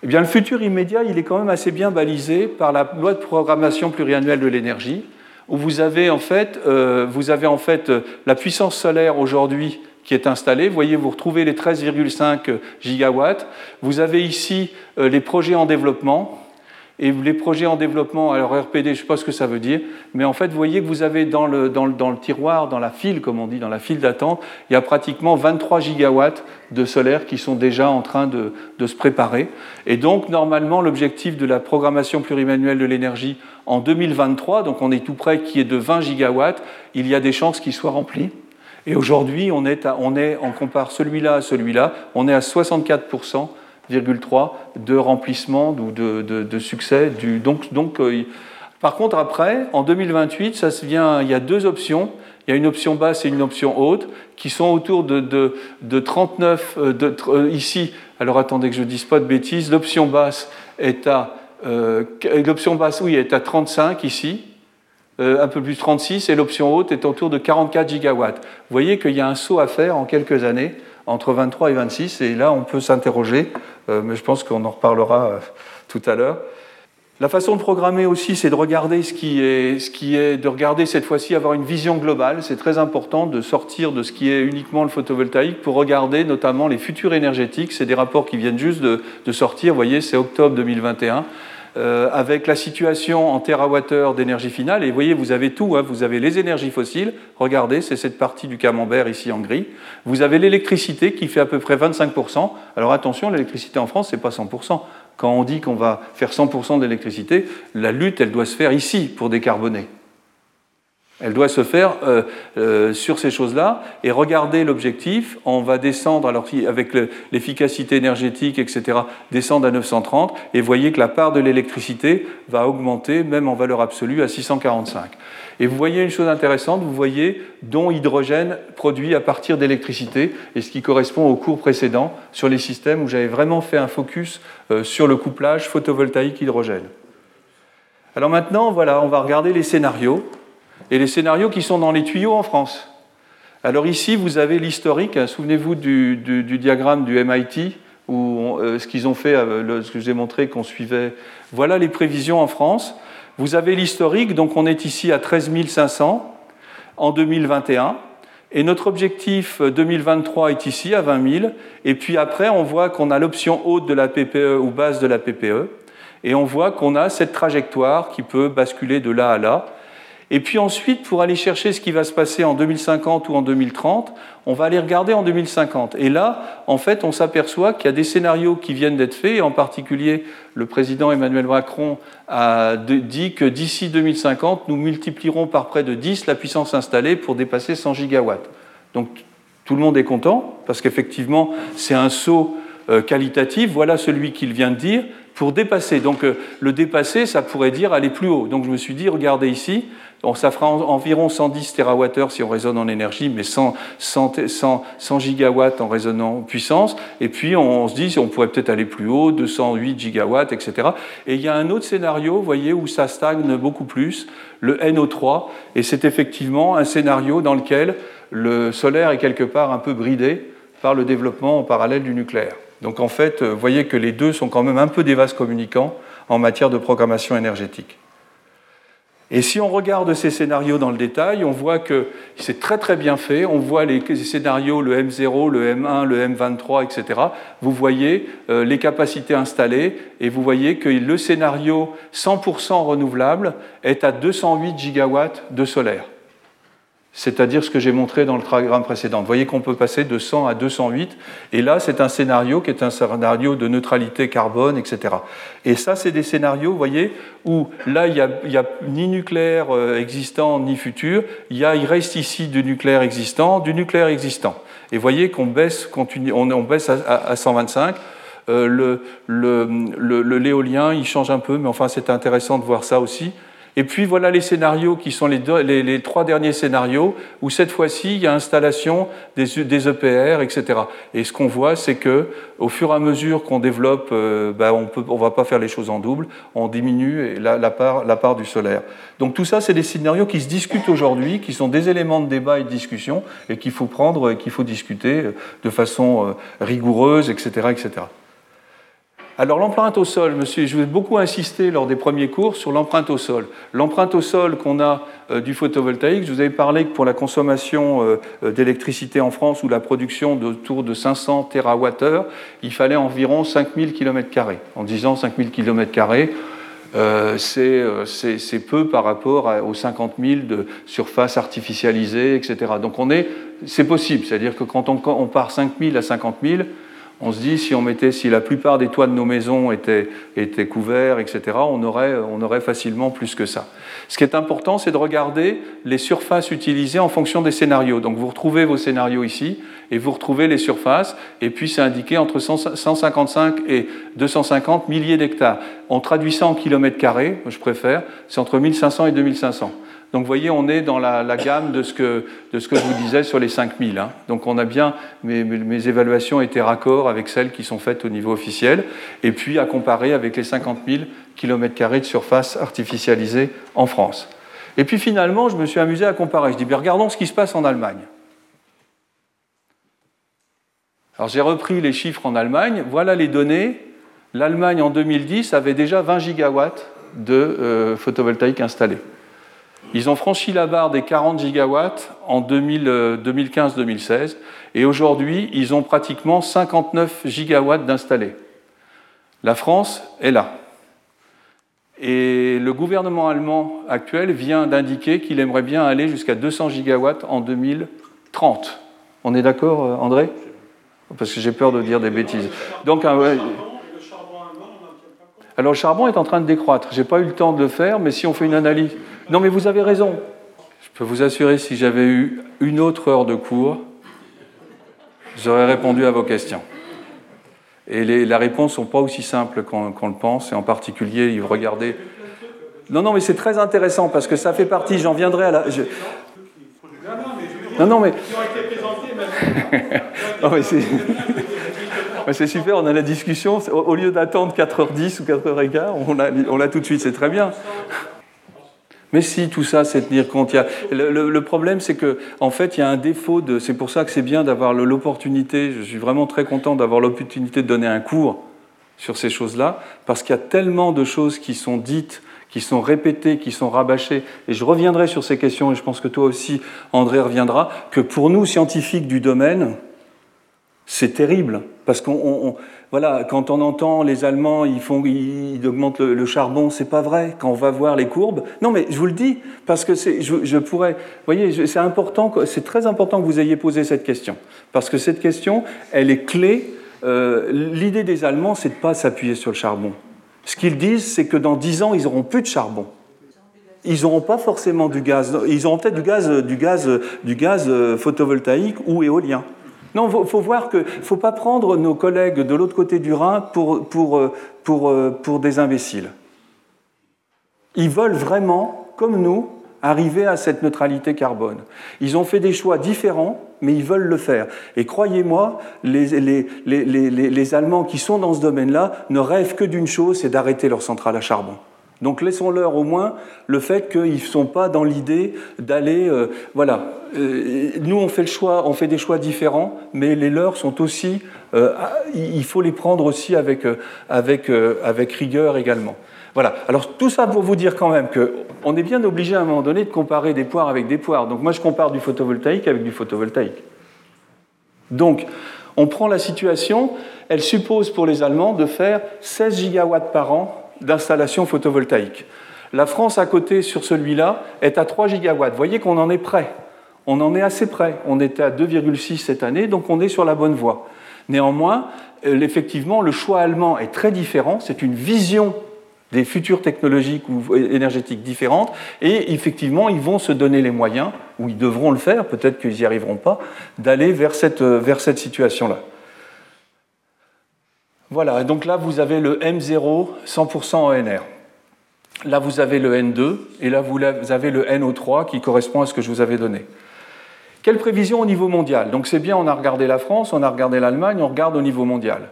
S2: Eh bien, le futur immédiat, il est quand même assez bien balisé par la loi de programmation pluriannuelle de l'énergie, où vous avez en fait, euh, vous avez en fait euh, la puissance solaire aujourd'hui qui est installé. Vous voyez, vous retrouvez les 13,5 gigawatts. Vous avez ici les projets en développement. Et les projets en développement, alors RPD, je ne sais pas ce que ça veut dire, mais en fait, vous voyez que vous avez dans le, dans le, dans le tiroir, dans la file, comme on dit, dans la file d'attente, il y a pratiquement 23 gigawatts de solaire qui sont déjà en train de, de se préparer. Et donc, normalement, l'objectif de la programmation plurimanuelle de l'énergie en 2023, donc on est tout près, qui est de 20 gigawatts, il y a des chances qu'il soit rempli. Et aujourd'hui, on, on, est, on compare celui-là à celui-là, on est à 64 de remplissement ou de, de, succès. Du, donc, donc, euh, par contre, après, en 2028, ça se vient, il y a deux options. Il y a une option basse et une option haute qui sont autour de, de 39. Euh, euh, ici, alors attendez que je ne dise pas de bêtises, l'option basse est à. l'option basse, oui, est à 35 ici, un peu plus 36, et l'option haute est autour de 44 gigawatts. Vous voyez qu'il y a un saut à faire en quelques années entre 23 et 26, et là on peut s'interroger, euh, mais je pense qu'on en reparlera euh, tout à l'heure. La façon de programmer aussi, c'est de regarder ce qui est, de regarder cette fois-ci, avoir une vision globale. C'est très important de sortir de ce qui est uniquement le photovoltaïque pour regarder notamment les futurs énergétiques. C'est des rapports qui viennent juste de, de sortir. Vous voyez, c'est octobre 2021. Euh, avec la situation en terawattheure d'énergie finale. Et vous voyez, vous avez tout. Hein. Vous avez les énergies fossiles. Regardez, c'est cette partie du camembert ici en gris. Vous avez l'électricité qui fait à peu près 25%. Alors attention, l'électricité en France, c'est pas 100%. Quand on dit qu'on va faire 100% d'électricité, la lutte, elle doit se faire ici pour décarboner. Elle doit se faire euh, euh, sur ces choses-là et regarder l'objectif. On va descendre, alors avec l'efficacité énergétique, etc., descendre à 930 et voyez que la part de l'électricité va augmenter, même en valeur absolue, à 645. Et vous voyez une chose intéressante, vous voyez dont hydrogène produit à partir d'électricité, et ce qui correspond au cours précédent sur les systèmes où j'avais vraiment fait un focus euh, sur le couplage photovoltaïque-hydrogène. Alors maintenant, voilà, on va regarder les scénarios et les scénarios qui sont dans les tuyaux en France. Alors ici, vous avez l'historique. Souvenez-vous du, diagramme du MIT, où euh, ce qu'ils ont fait, euh, ce que je vous ai montré qu'on suivait. Voilà les prévisions en France. Vous avez l'historique, donc on est ici à 13 500 en 2021. Et notre objectif 2023 euh, est ici à 20 000. Et puis après, on voit qu'on a l'option haute de la PPE ou basse de la PPE. Et on voit qu'on a cette trajectoire qui peut basculer de là à là. Et puis ensuite, pour aller chercher ce qui va se passer en 2050 ou en 2030, on va aller regarder en 2050. Et là, en fait, on s'aperçoit qu'il y a des scénarios qui viennent d'être faits, en particulier, le président Emmanuel Macron a dit que d'ici 2050, nous multiplierons par près de 10 la puissance installée pour dépasser 100 gigawatts. Donc tout le monde est content, parce qu'effectivement, c'est un saut euh, qualitatif. Voilà celui qu'il vient de dire pour dépasser. Donc euh, le dépasser, ça pourrait dire aller plus haut. Donc je me suis dit, regardez ici, ça fera environ 110 TWh si on raisonne en énergie, mais 100, 100, gigawatts en raisonnant en puissance. Et puis on, se dit, on pourrait peut-être aller plus haut, 208 gigawatts, etc. Et il y a un autre scénario, vous voyez, où ça stagne beaucoup plus, le NO3. Et c'est effectivement un scénario dans lequel le solaire est quelque part un peu bridé par le développement en parallèle du nucléaire. Donc en fait, vous voyez que les deux sont quand même un peu des vases communicants en matière de programmation énergétique. Et si on regarde ces scénarios dans le détail, on voit que c'est très très bien fait. On voit les scénarios, le M0, le M1, le M23, etc. Vous voyez euh, les capacités installées et vous voyez que le scénario 100% renouvelable est à 208 gigawatts de solaire c'est-à-dire ce que j'ai montré dans le diagramme précédent. Vous voyez qu'on peut passer de 100 à 208, et là c'est un scénario qui est un scénario de neutralité carbone, etc. Et ça c'est des scénarios, vous voyez, où là il n'y a, ni nucléaire euh, existant ni futur, il, y reste ici du nucléaire existant, du nucléaire existant. Et vous voyez qu'on baisse, on, baisse à, 125. Euh, le, l'éolien, il change un peu, mais enfin c'est intéressant de voir ça aussi. Et puis voilà les scénarios qui sont les, trois derniers scénarios, où cette fois-ci, il y a installation des, EPR, etc. Et ce qu'on voit, c'est que au fur et à mesure qu'on développe, euh, ben, on ne va pas faire les choses en double, on diminue la, part, du solaire. Donc tout ça, c'est des scénarios qui se discutent aujourd'hui, qui sont des éléments de débat et de discussion, et qu'il faut prendre, et qu'il faut discuter de façon euh, rigoureuse, etc., etc. Alors l'empreinte au sol, monsieur, je vais beaucoup insister lors des premiers cours sur l'empreinte au sol. L'empreinte au sol qu'on a euh, du photovoltaïque, je vous avais parlé que pour la consommation euh, euh, d'électricité en France ou la production d'autour de 500 TWh, il fallait environ 5000 km. En disant 5000 km, c'est peu par rapport aux 50 000 de surface artificialisée, etc. Donc c'est possible, c'est-à-dire que quand on, on part 5000 à 50 000, on se dit si on mettait, si la plupart des toits de nos maisons étaient, étaient couverts, etc., on aurait, on aurait facilement plus que ça. Ce qui est important, c'est de regarder les surfaces utilisées en fonction des scénarios. Donc vous retrouvez vos scénarios ici et vous retrouvez les surfaces, et puis c'est indiqué entre 155 et 250 milliers d'hectares. On traduit ça en kilomètres carrés, je préfère, c'est entre 1500 et 2500. Donc vous voyez, on est dans la, gamme de ce, que, je vous disais sur les 5000. Hein. Donc on a bien, mes, mes, évaluations étaient raccord avec celles qui sont faites au niveau officiel, et puis à comparer avec les 50 000 km de surface artificialisée en France. Et puis finalement, je me suis amusé à comparer. Je dis, bien regardons ce qui se passe en Allemagne. Alors j'ai repris les chiffres en Allemagne, voilà les données. L'Allemagne en 2010 avait déjà 20 gigawatts de euh, photovoltaïque installés. Ils ont franchi la barre des 40 gigawatts en 2015-2016 euh, et aujourd'hui, ils ont pratiquement 59 gigawatts d'installés. La France est là. Et le gouvernement allemand actuel vient d'indiquer qu'il aimerait bien aller jusqu'à 200 gigawatts en 2030. On est d'accord, euh, André? Parce que j'ai peur de dire des bêtises. Donc, alors le charbon est en train de décroître. Je n'ai pas eu le temps de le faire, mais si on fait une analyse. Non, mais vous avez raison. Je peux vous assurer, si j'avais eu une autre heure de cours, j'aurais répondu à vos questions. Et les, la réponse ne sont pas aussi simples qu'on le pense, et en particulier, regardez. Non, non, mais c'est très intéressant parce que ça fait partie, j'en viendrai à la. Non, non, mais. [LAUGHS] non, mais [LAUGHS] c'est. c'est super, on a la discussion. Au lieu d'attendre 4h10 ou 4h15, on l'a tout de suite, c'est très bien. Mais si, tout ça, c'est tenir compte. le, problème, c'est que, en fait, il y a un défaut de. C'est pour ça que c'est bien d'avoir l'opportunité. Je suis vraiment très content d'avoir l'opportunité de donner un cours sur ces choses-là, parce qu'il y a tellement de choses qui sont dites, qui sont répétées, qui sont rabâchées. Et je reviendrai sur ces questions, et je pense que toi aussi, André, reviendra, que pour nous, scientifiques du domaine, c'est terrible parce qu'on, voilà, quand on entend les Allemands, ils, font, ils augmentent le, charbon, c'est pas vrai. Quand on va voir les courbes, non, mais je vous le dis parce que je, je, pourrais, vous voyez, c'est important, c'est très important que vous ayez posé cette question parce que cette question, elle est clé. Euh, l'idée des Allemands, c'est de pas s'appuyer sur le charbon. Ce qu'ils disent, c'est que dans dix ans, ils auront plus de charbon ils n'auront pas forcément du gaz. Ils auront peut-être du gaz, du gaz, du gaz euh, photovoltaïque ou éolien. Non, il faut, faut pas prendre nos collègues de l'autre côté du Rhin euh, euh, pour des imbéciles. Ils veulent vraiment, comme nous, arriver à cette neutralité carbone. Ils ont fait des choix différents, mais ils veulent le faire. Et croyez-moi, les, les, Allemands qui sont dans ce domaine-là ne rêvent que d'une chose, c'est d'arrêter leur centrale à charbon. Donc laissons-leur au moins le fait qu'ils ne sont pas dans l'idée d'aller... Euh, voilà, euh, nous on fait, le choix, on fait des choix différents, mais les leurs sont aussi... Euh, il faut les prendre aussi avec, avec, avec rigueur également. Voilà, alors tout ça pour vous dire quand même qu'on est bien obligé à un moment donné de comparer des poires avec des poires. Donc moi je compare du photovoltaïque avec du photovoltaïque. Donc on prend la situation, elle suppose pour les Allemands de faire 16 gigawatts par an d'installation photovoltaïque. La France à côté sur celui-là est à 3 gigawatts. Vous voyez qu'on en est près. On en est assez près. On était à 2,6 cette année, donc on est sur la bonne voie. Néanmoins, euh, effectivement, le choix allemand est très différent. C'est une vision des futures technologiques ou énergétiques différentes, et effectivement, ils vont se donner les moyens, ou ils devront le faire, peut-être qu'ils n'y arriveront pas, d'aller vers cette, euh, vers cette situation-là. Voilà, donc là vous avez le M0 100% ONR. Là vous avez le N2 et là vous avez le NO3 qui correspond à ce que je vous avais donné. Quelle prévision au niveau mondial? Donc c'est bien, on a regardé la France, on a regardé l'Allemagne, on regarde au niveau mondial.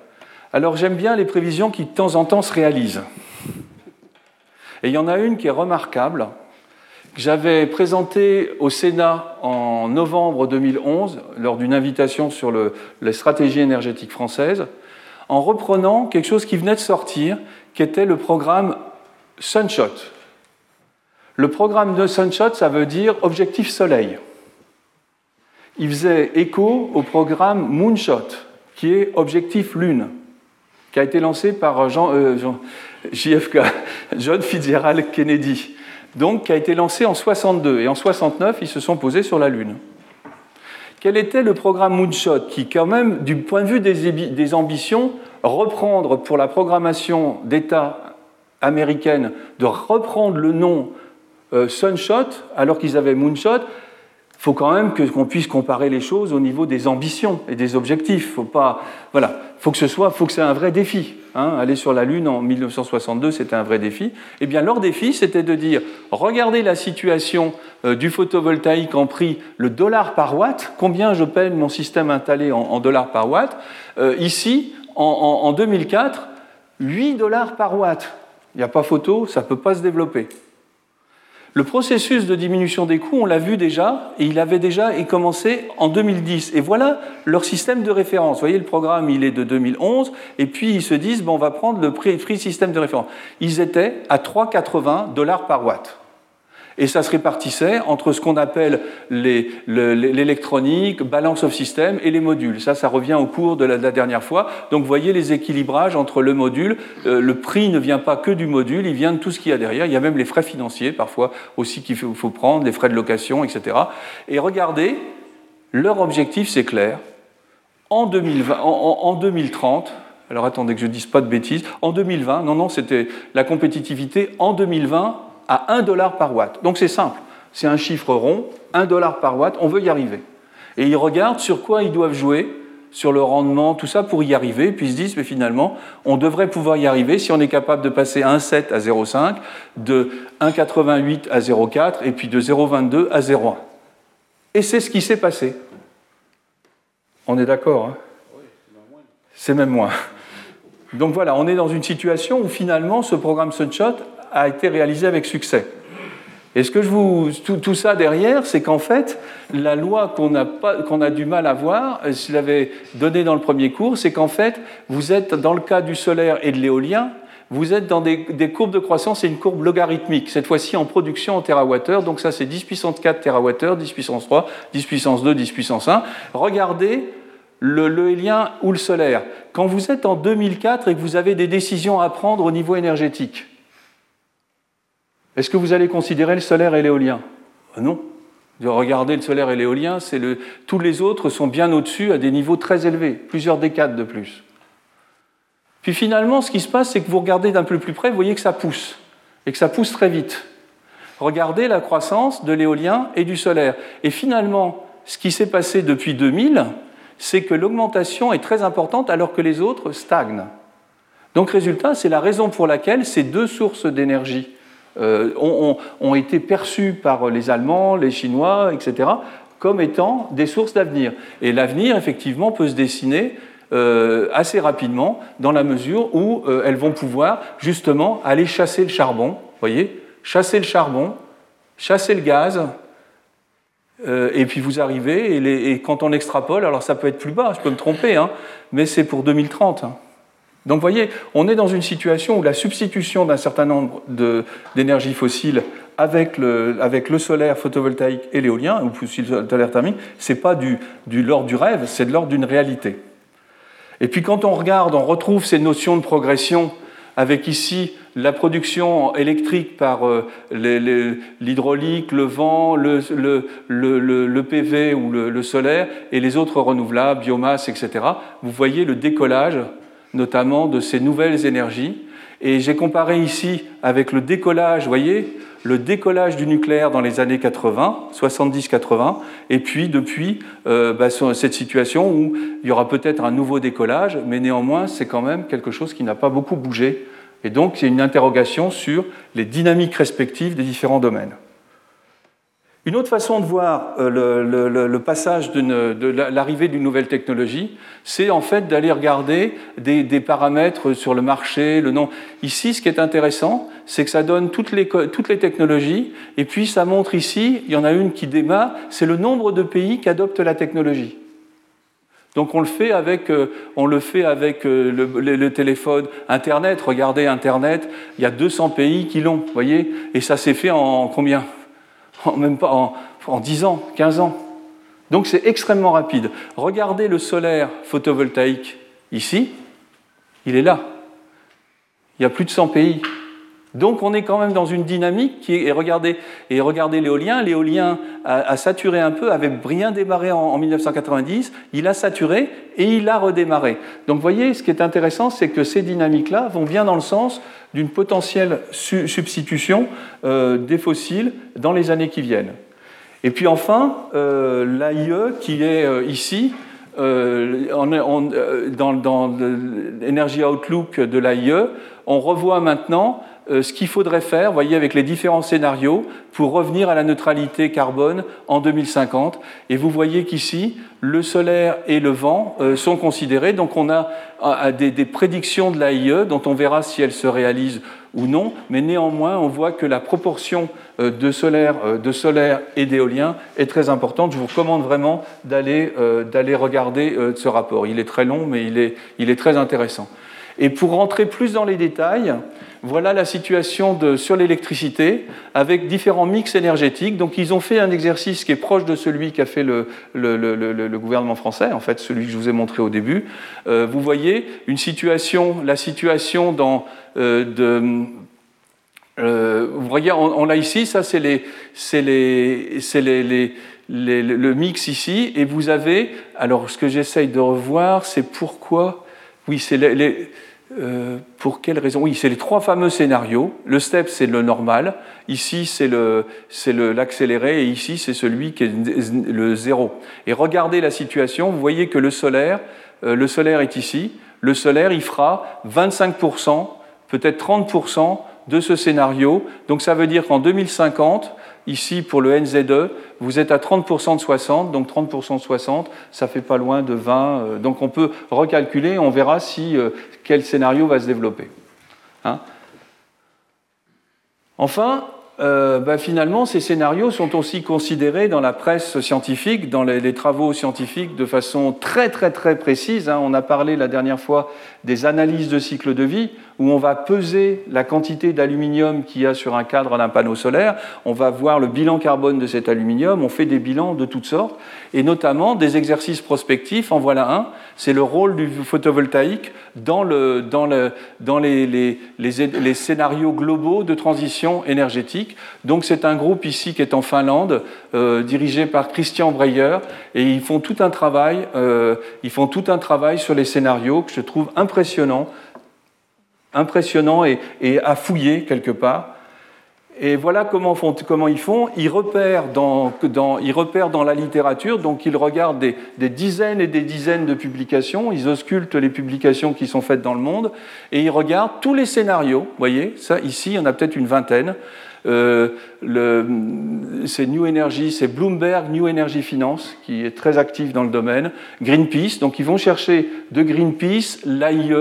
S2: Alors j'aime bien les prévisions qui de temps en temps se réalisent. Et il y en a une qui est remarquable, que j'avais présentée au Sénat en novembre 2011 lors d'une invitation sur les stratégies énergétiques françaises. En reprenant quelque chose qui venait de sortir, qui était le programme Sunshot. Le programme de Sunshot, ça veut dire objectif soleil. Il faisait écho au programme Moonshot, qui est objectif lune, qui a été lancé par euh, [LAUGHS] John Fitzgerald Kennedy, donc qui a été lancé en 62 et en 69, ils se sont posés sur la lune. Quel était le programme Moonshot qui, quand même, du point de vue des, ambitions, reprendre pour la programmation d'État américaine, de reprendre le nom euh, Sunshot alors qu'ils avaient Moonshot, il faut quand même qu'on puisse comparer les choses au niveau des ambitions et des objectifs. Voilà, faut que ce soit, faut que c'est un vrai défi. Hein. Aller sur la Lune en 1962, c'était un vrai défi. Eh bien, leur défi, c'était de dire, regardez la situation euh, du photovoltaïque en prix, le dollar par watt, combien je paye mon système installé en, dollars par watt? Euh, ici, en, en 2004, 8 dollars par watt. Il n'y a pas photo, ça ne peut pas se développer. Le processus de diminution des coûts, on l'a vu déjà, et il avait déjà commencé en 2010. Et voilà leur système de référence. Vous voyez, le programme, il est de 2011, et puis ils se disent, bon, on va prendre le prix, prix système de référence. Ils étaient à 3,80 dollars par watt et ça se répartissait entre ce qu'on appelle l'électronique, balance of system et les modules. Ça, ça revient au cours de la, dernière fois. Donc vous voyez les équilibrages entre le module. Euh, le prix ne vient pas que du module, il vient de tout ce qu'il y a derrière. Il y a même les frais financiers parfois aussi qu'il faut, prendre, les frais de location, etc. Et regardez, leur objectif, c'est clair. En, 2020, en 2030, alors attendez que je ne dise pas de bêtises, en 2020, non, non, c'était la compétitivité en 2020 à 1 dollar par watt. Donc c'est simple, c'est un chiffre rond, 1 dollar par watt, on veut y arriver. Et ils regardent sur quoi ils doivent jouer, sur le rendement, tout ça pour y arriver, puis ils se disent, mais finalement, on devrait pouvoir y arriver si on est capable de passer 1,7 à 0,5, de 1,88 à 0,4, et puis de 0,22 à 0,1. Et c'est ce qui s'est passé. On est d'accord hein? C'est même moins. Donc voilà, on est dans une situation où finalement ce programme Sunshot a été réalisé avec succès. Et ce que je vous, tout, ça derrière, c'est qu'en fait, la loi qu'on a, qu'on a du mal à voir, euh, je l'avais donné dans le premier cours, c'est qu'en fait, vous êtes, dans le cas du solaire et de l'éolien, vous êtes dans des, courbes de croissance et une courbe logarithmique, cette fois-ci en production en TWh, donc ça c'est 10 puissance 4 TWh, 10 puissance 3, 10 puissance 2, 10 puissance 1. Regardez l'éolien ou le solaire. Quand vous êtes en 2004 et que vous avez des décisions à prendre au niveau énergétique, est-ce que vous allez considérer le solaire et l'éolien? Ben Non. De regarder le solaire et l'éolien, le... tous les autres sont bien au-dessus à des niveaux très élevés, plusieurs décades de plus. Puis finalement, ce qui se passe, c'est que vous regardez d'un peu plus près, vous voyez que ça pousse, et que ça pousse très vite. Regardez la croissance de l'éolien et du solaire. Et finalement, ce qui s'est passé depuis 2000, c'est que l'augmentation est très importante alors que les autres stagnent. Donc résultat, c'est la raison pour laquelle ces deux sources d'énergie euh, ont, été perçus par les Allemands, les Chinois, etc., comme étant des sources d'avenir. Et l'avenir, effectivement, peut se dessiner euh, assez rapidement dans la mesure où euh, elles vont pouvoir justement aller chasser le charbon, voyez, chasser le charbon, chasser le gaz, et puis vous arrivez, et, quand on extrapole, alors ça peut être plus bas, je peux me tromper, hein, mais c'est pour 2030. Donc vous voyez, on est dans une situation où la substitution d'un certain nombre d'énergies fossiles avec le, le, solaire photovoltaïque et l'éolien, ou le solaire thermique, ce n'est pas du, l'ordre du rêve, c'est de l'ordre d'une réalité. Et puis quand on regarde, on retrouve ces notions de progression avec ici la production électrique par euh, l'hydraulique, le vent, le, PV ou le, solaire et les autres renouvelables, biomasse, etc. Vous voyez le décollage notamment de ces nouvelles énergies. Et j'ai comparé ici avec le décollage, voyez, le décollage du nucléaire dans les années 80, 70-80, et puis depuis euh, bah, cette situation où il y aura peut-être un nouveau décollage, mais néanmoins c'est quand même quelque chose qui n'a pas beaucoup bougé. Et donc il y a une interrogation sur les dynamiques respectives des différents domaines. Une autre façon de voir euh, le, passage de l'arrivée d'une nouvelle technologie, c'est en fait d'aller regarder des, paramètres sur le marché, le nom. Ici, ce qui est intéressant, c'est que ça donne toutes les, technologies, et puis ça montre ici, il y en a une qui démarre, c'est le nombre de pays qui adoptent la technologie. Donc on le fait avec, on le, fait avec le, téléphone, Internet. Regardez Internet, il y a 200 pays qui l'ont, voyez Et ça s'est fait en combien? [LAUGHS] en, Même pas en, en 10 ans, 15 ans. Donc c'est extrêmement rapide. Regardez le solaire photovoltaïque ici, il est là. Il y a plus de 100 pays. Donc on est quand même dans une dynamique qui est, regardez, et regardez l'éolien, l'éolien a, saturé un peu, avait bien démarré en, 1990, il a saturé et il a redémarré. Donc vous voyez, ce qui est intéressant, c'est que ces dynamiques-là vont bien dans le sens d'une potentielle substitution euh, des fossiles dans les années qui viennent. Et puis enfin, euh, l'AIE qui est euh, ici, dans, dans l'Energy Outlook de l'AIE, on revoit maintenant ce qu'il faudrait faire, voyez, avec les différents scénarios pour revenir à la neutralité carbone en 2050. Et vous voyez qu'ici, le solaire et le vent euh, sont considérés. Donc on a des, des prédictions de l'AIE dont on verra si elles se réalisent ou non, mais néanmoins, on voit que la proportion euh, de solaire, de solaire et d'éolien est très importante. Je vous recommande vraiment d'aller regarder ce rapport. Il est très long, mais il est, il est très intéressant. Et pour rentrer plus dans les détails, voilà la situation sur l'électricité avec différents mix énergétiques. Donc ils ont fait un exercice qui est proche de celui qu'a fait le, gouvernement français, en fait celui que je vous ai montré au début. Euh, vous voyez une situation, la situation dans euh, de, euh, vous voyez, on, l'a ici, ça c'est les, les, les, le mix ici, et vous avez, alors ce que j'essaye de revoir, c'est pourquoi, oui, c'est les, euh, pour quelle raison? Oui, c'est les trois fameux scénarios. Le step, c'est le normal. Ici, c'est l'accéléré. Et ici, c'est celui qui est le zéro. Et regardez la situation. Vous voyez que le solaire, euh, le solaire est ici. Le solaire, il fera 25%, peut-être 30% de ce scénario. Donc ça veut dire qu'en 2050, Ici, pour le NZE, vous êtes à 30% de 60, donc 30% de 60, ça fait pas loin de 20. Euh, donc on peut recalculer, on verra si euh, quel scénario va se développer. Hein. enfin, euh, bah, finalement, ces scénarios sont aussi considérés dans la presse scientifique, dans les, travaux scientifiques, de façon très très très précise. Hein. On a parlé la dernière fois des analyses de cycle de vie, où on va peser la quantité d'aluminium qu'il y a sur un cadre d'un panneau solaire, on va voir le bilan carbone de cet aluminium, on fait des bilans de toutes sortes, et notamment des exercices prospectifs, en voilà un, c'est le rôle du photovoltaïque dans, le, dans, le, dans les, les, les, scénarios globaux de transition énergétique. Donc c'est un groupe ici qui est en Finlande, euh, dirigé par Christian Breyer, et ils font tout un travail, euh, ils font tout un travail sur les scénarios que je trouve impressionnant impressionnant et, à fouiller quelque part. Et voilà comment, ils font. Ils repèrent dans, la littérature, donc ils regardent des, dizaines et des dizaines de publications, ils auscultent les publications qui sont faites dans le monde, et ils regardent tous les scénarios. Vous voyez, ça ici, il y en a peut-être une vingtaine. Euh, c'est New Energy, c'est Bloomberg New Energy Finance qui est très actif dans le domaine, Greenpeace, donc ils vont chercher de Greenpeace, l'AIE,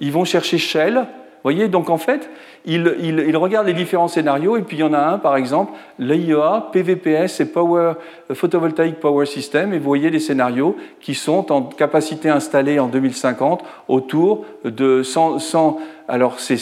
S2: ils vont chercher Shell, voyez, donc en fait, ils, regardent les différents scénarios, et puis il y en a un, par exemple, l'AIEA, PVPS, c'est Power, Photovoltaic Power System, et vous voyez les scénarios qui sont en capacité installée en 2050 autour de 100, 100 alors c'est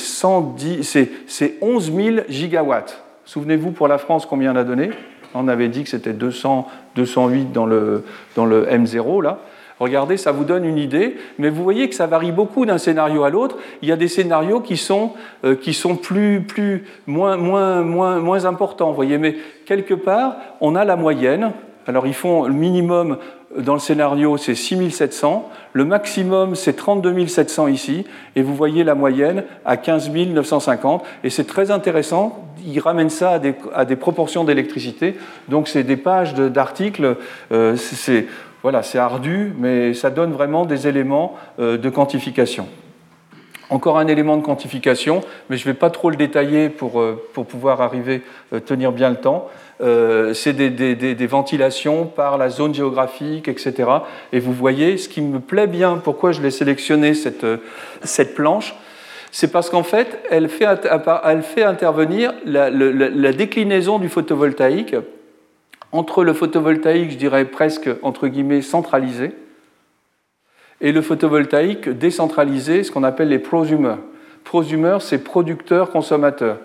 S2: 11 000 gigawatts. Souvenez-vous pour la France combien on a donné? On avait dit que c'était 200, 208 dans le, dans le M0 là. Regardez, ça vous donne une idée, mais vous voyez que ça varie beaucoup d'un scénario à l'autre. Il y a des scénarios qui sont, euh, qui sont plus, plus, moins, moins, moins, moins importants, vous voyez, mais quelque part, on a la moyenne. Alors, ils font le minimum dans le scénario, c'est 6700. Le maximum, c'est 32 700 ici. Et vous voyez la moyenne à 15 950. Et c'est très intéressant. Ils ramènent ça à des, à des proportions d'électricité. Donc, c'est des pages d'articles. Euh, c'est voilà, c'est ardu, mais ça donne vraiment des éléments euh, de quantification. Encore un élément de quantification, mais je ne vais pas trop le détailler pour, euh, pour pouvoir arriver, à tenir bien le temps. Euh, c'est des, des, ventilations par la zone géographique, etc. Et vous voyez, ce qui me plaît bien, pourquoi je l'ai sélectionné, cette, cette planche, c'est parce qu'en fait, elle fait, elle fait intervenir la, la, déclinaison du et le photovoltaïque décentralisé, ce qu'on appelle les prosumers. Prosumers, c'est producteur-consommateur.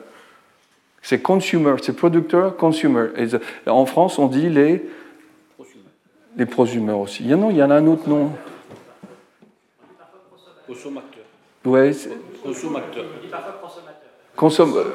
S2: C'est consumer, c'est producteur-consumer. En France, on dit les, les prosumers aussi. Il y en a, il y en a un autre nom.
S3: Consommateur.
S2: Ouais,
S3: Consommateur.
S2: Consommateur.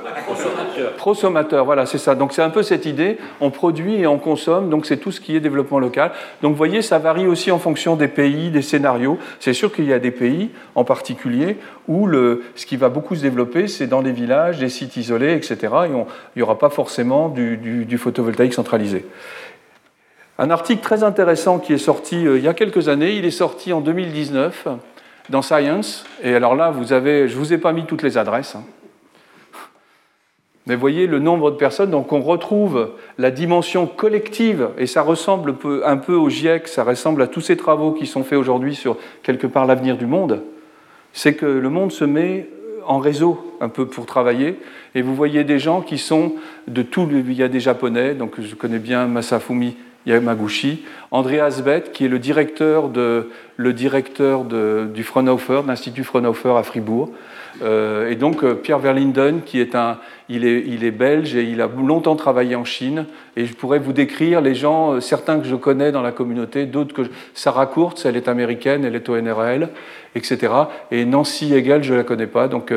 S2: Prosommateur, voilà, c'est ça. Donc c'est un peu cette idée, on produit et on consomme, donc c'est tout ce qui est développement local. Donc vous voyez, ça varie aussi en fonction des pays, des scénarios. C'est sûr qu'il y a des pays en particulier où le, ce qui va beaucoup se développer, c'est dans des villages, des sites isolés, etc. Et il n'y aura pas forcément du, du, photovoltaïque centralisé. Un article très intéressant qui est sorti euh, il y a quelques années, il est sorti en 2019 dans Science. Et alors là, vous avez, je ne vous ai pas mis toutes les adresses. Hein. Mais voyez le nombre de personnes, donc on retrouve la dimension collective, et ça ressemble un peu au GIEC, ça ressemble à tous ces travaux qui sont faits aujourd'hui sur quelque part l'avenir du monde, c'est que le monde se met en réseau un peu pour travailler, et vous voyez des gens qui sont de tout, il y a des Japonais, donc je connais bien Masafumi Yamaguchi, Andreas Bett, qui est le directeur, du Fraunhofer, de l'Institut Fraunhofer à Fribourg, euh, et donc euh, Pierre Verlinden, qui est un, il est, il est, belge et il a longtemps travaillé en Chine. Et je pourrais vous décrire les gens, euh, certains que je connais dans la communauté, d'autres que Sarah Kurtz, elle est américaine, elle est au NRL, etc. Et Nancy Hegel, je la connais pas. Donc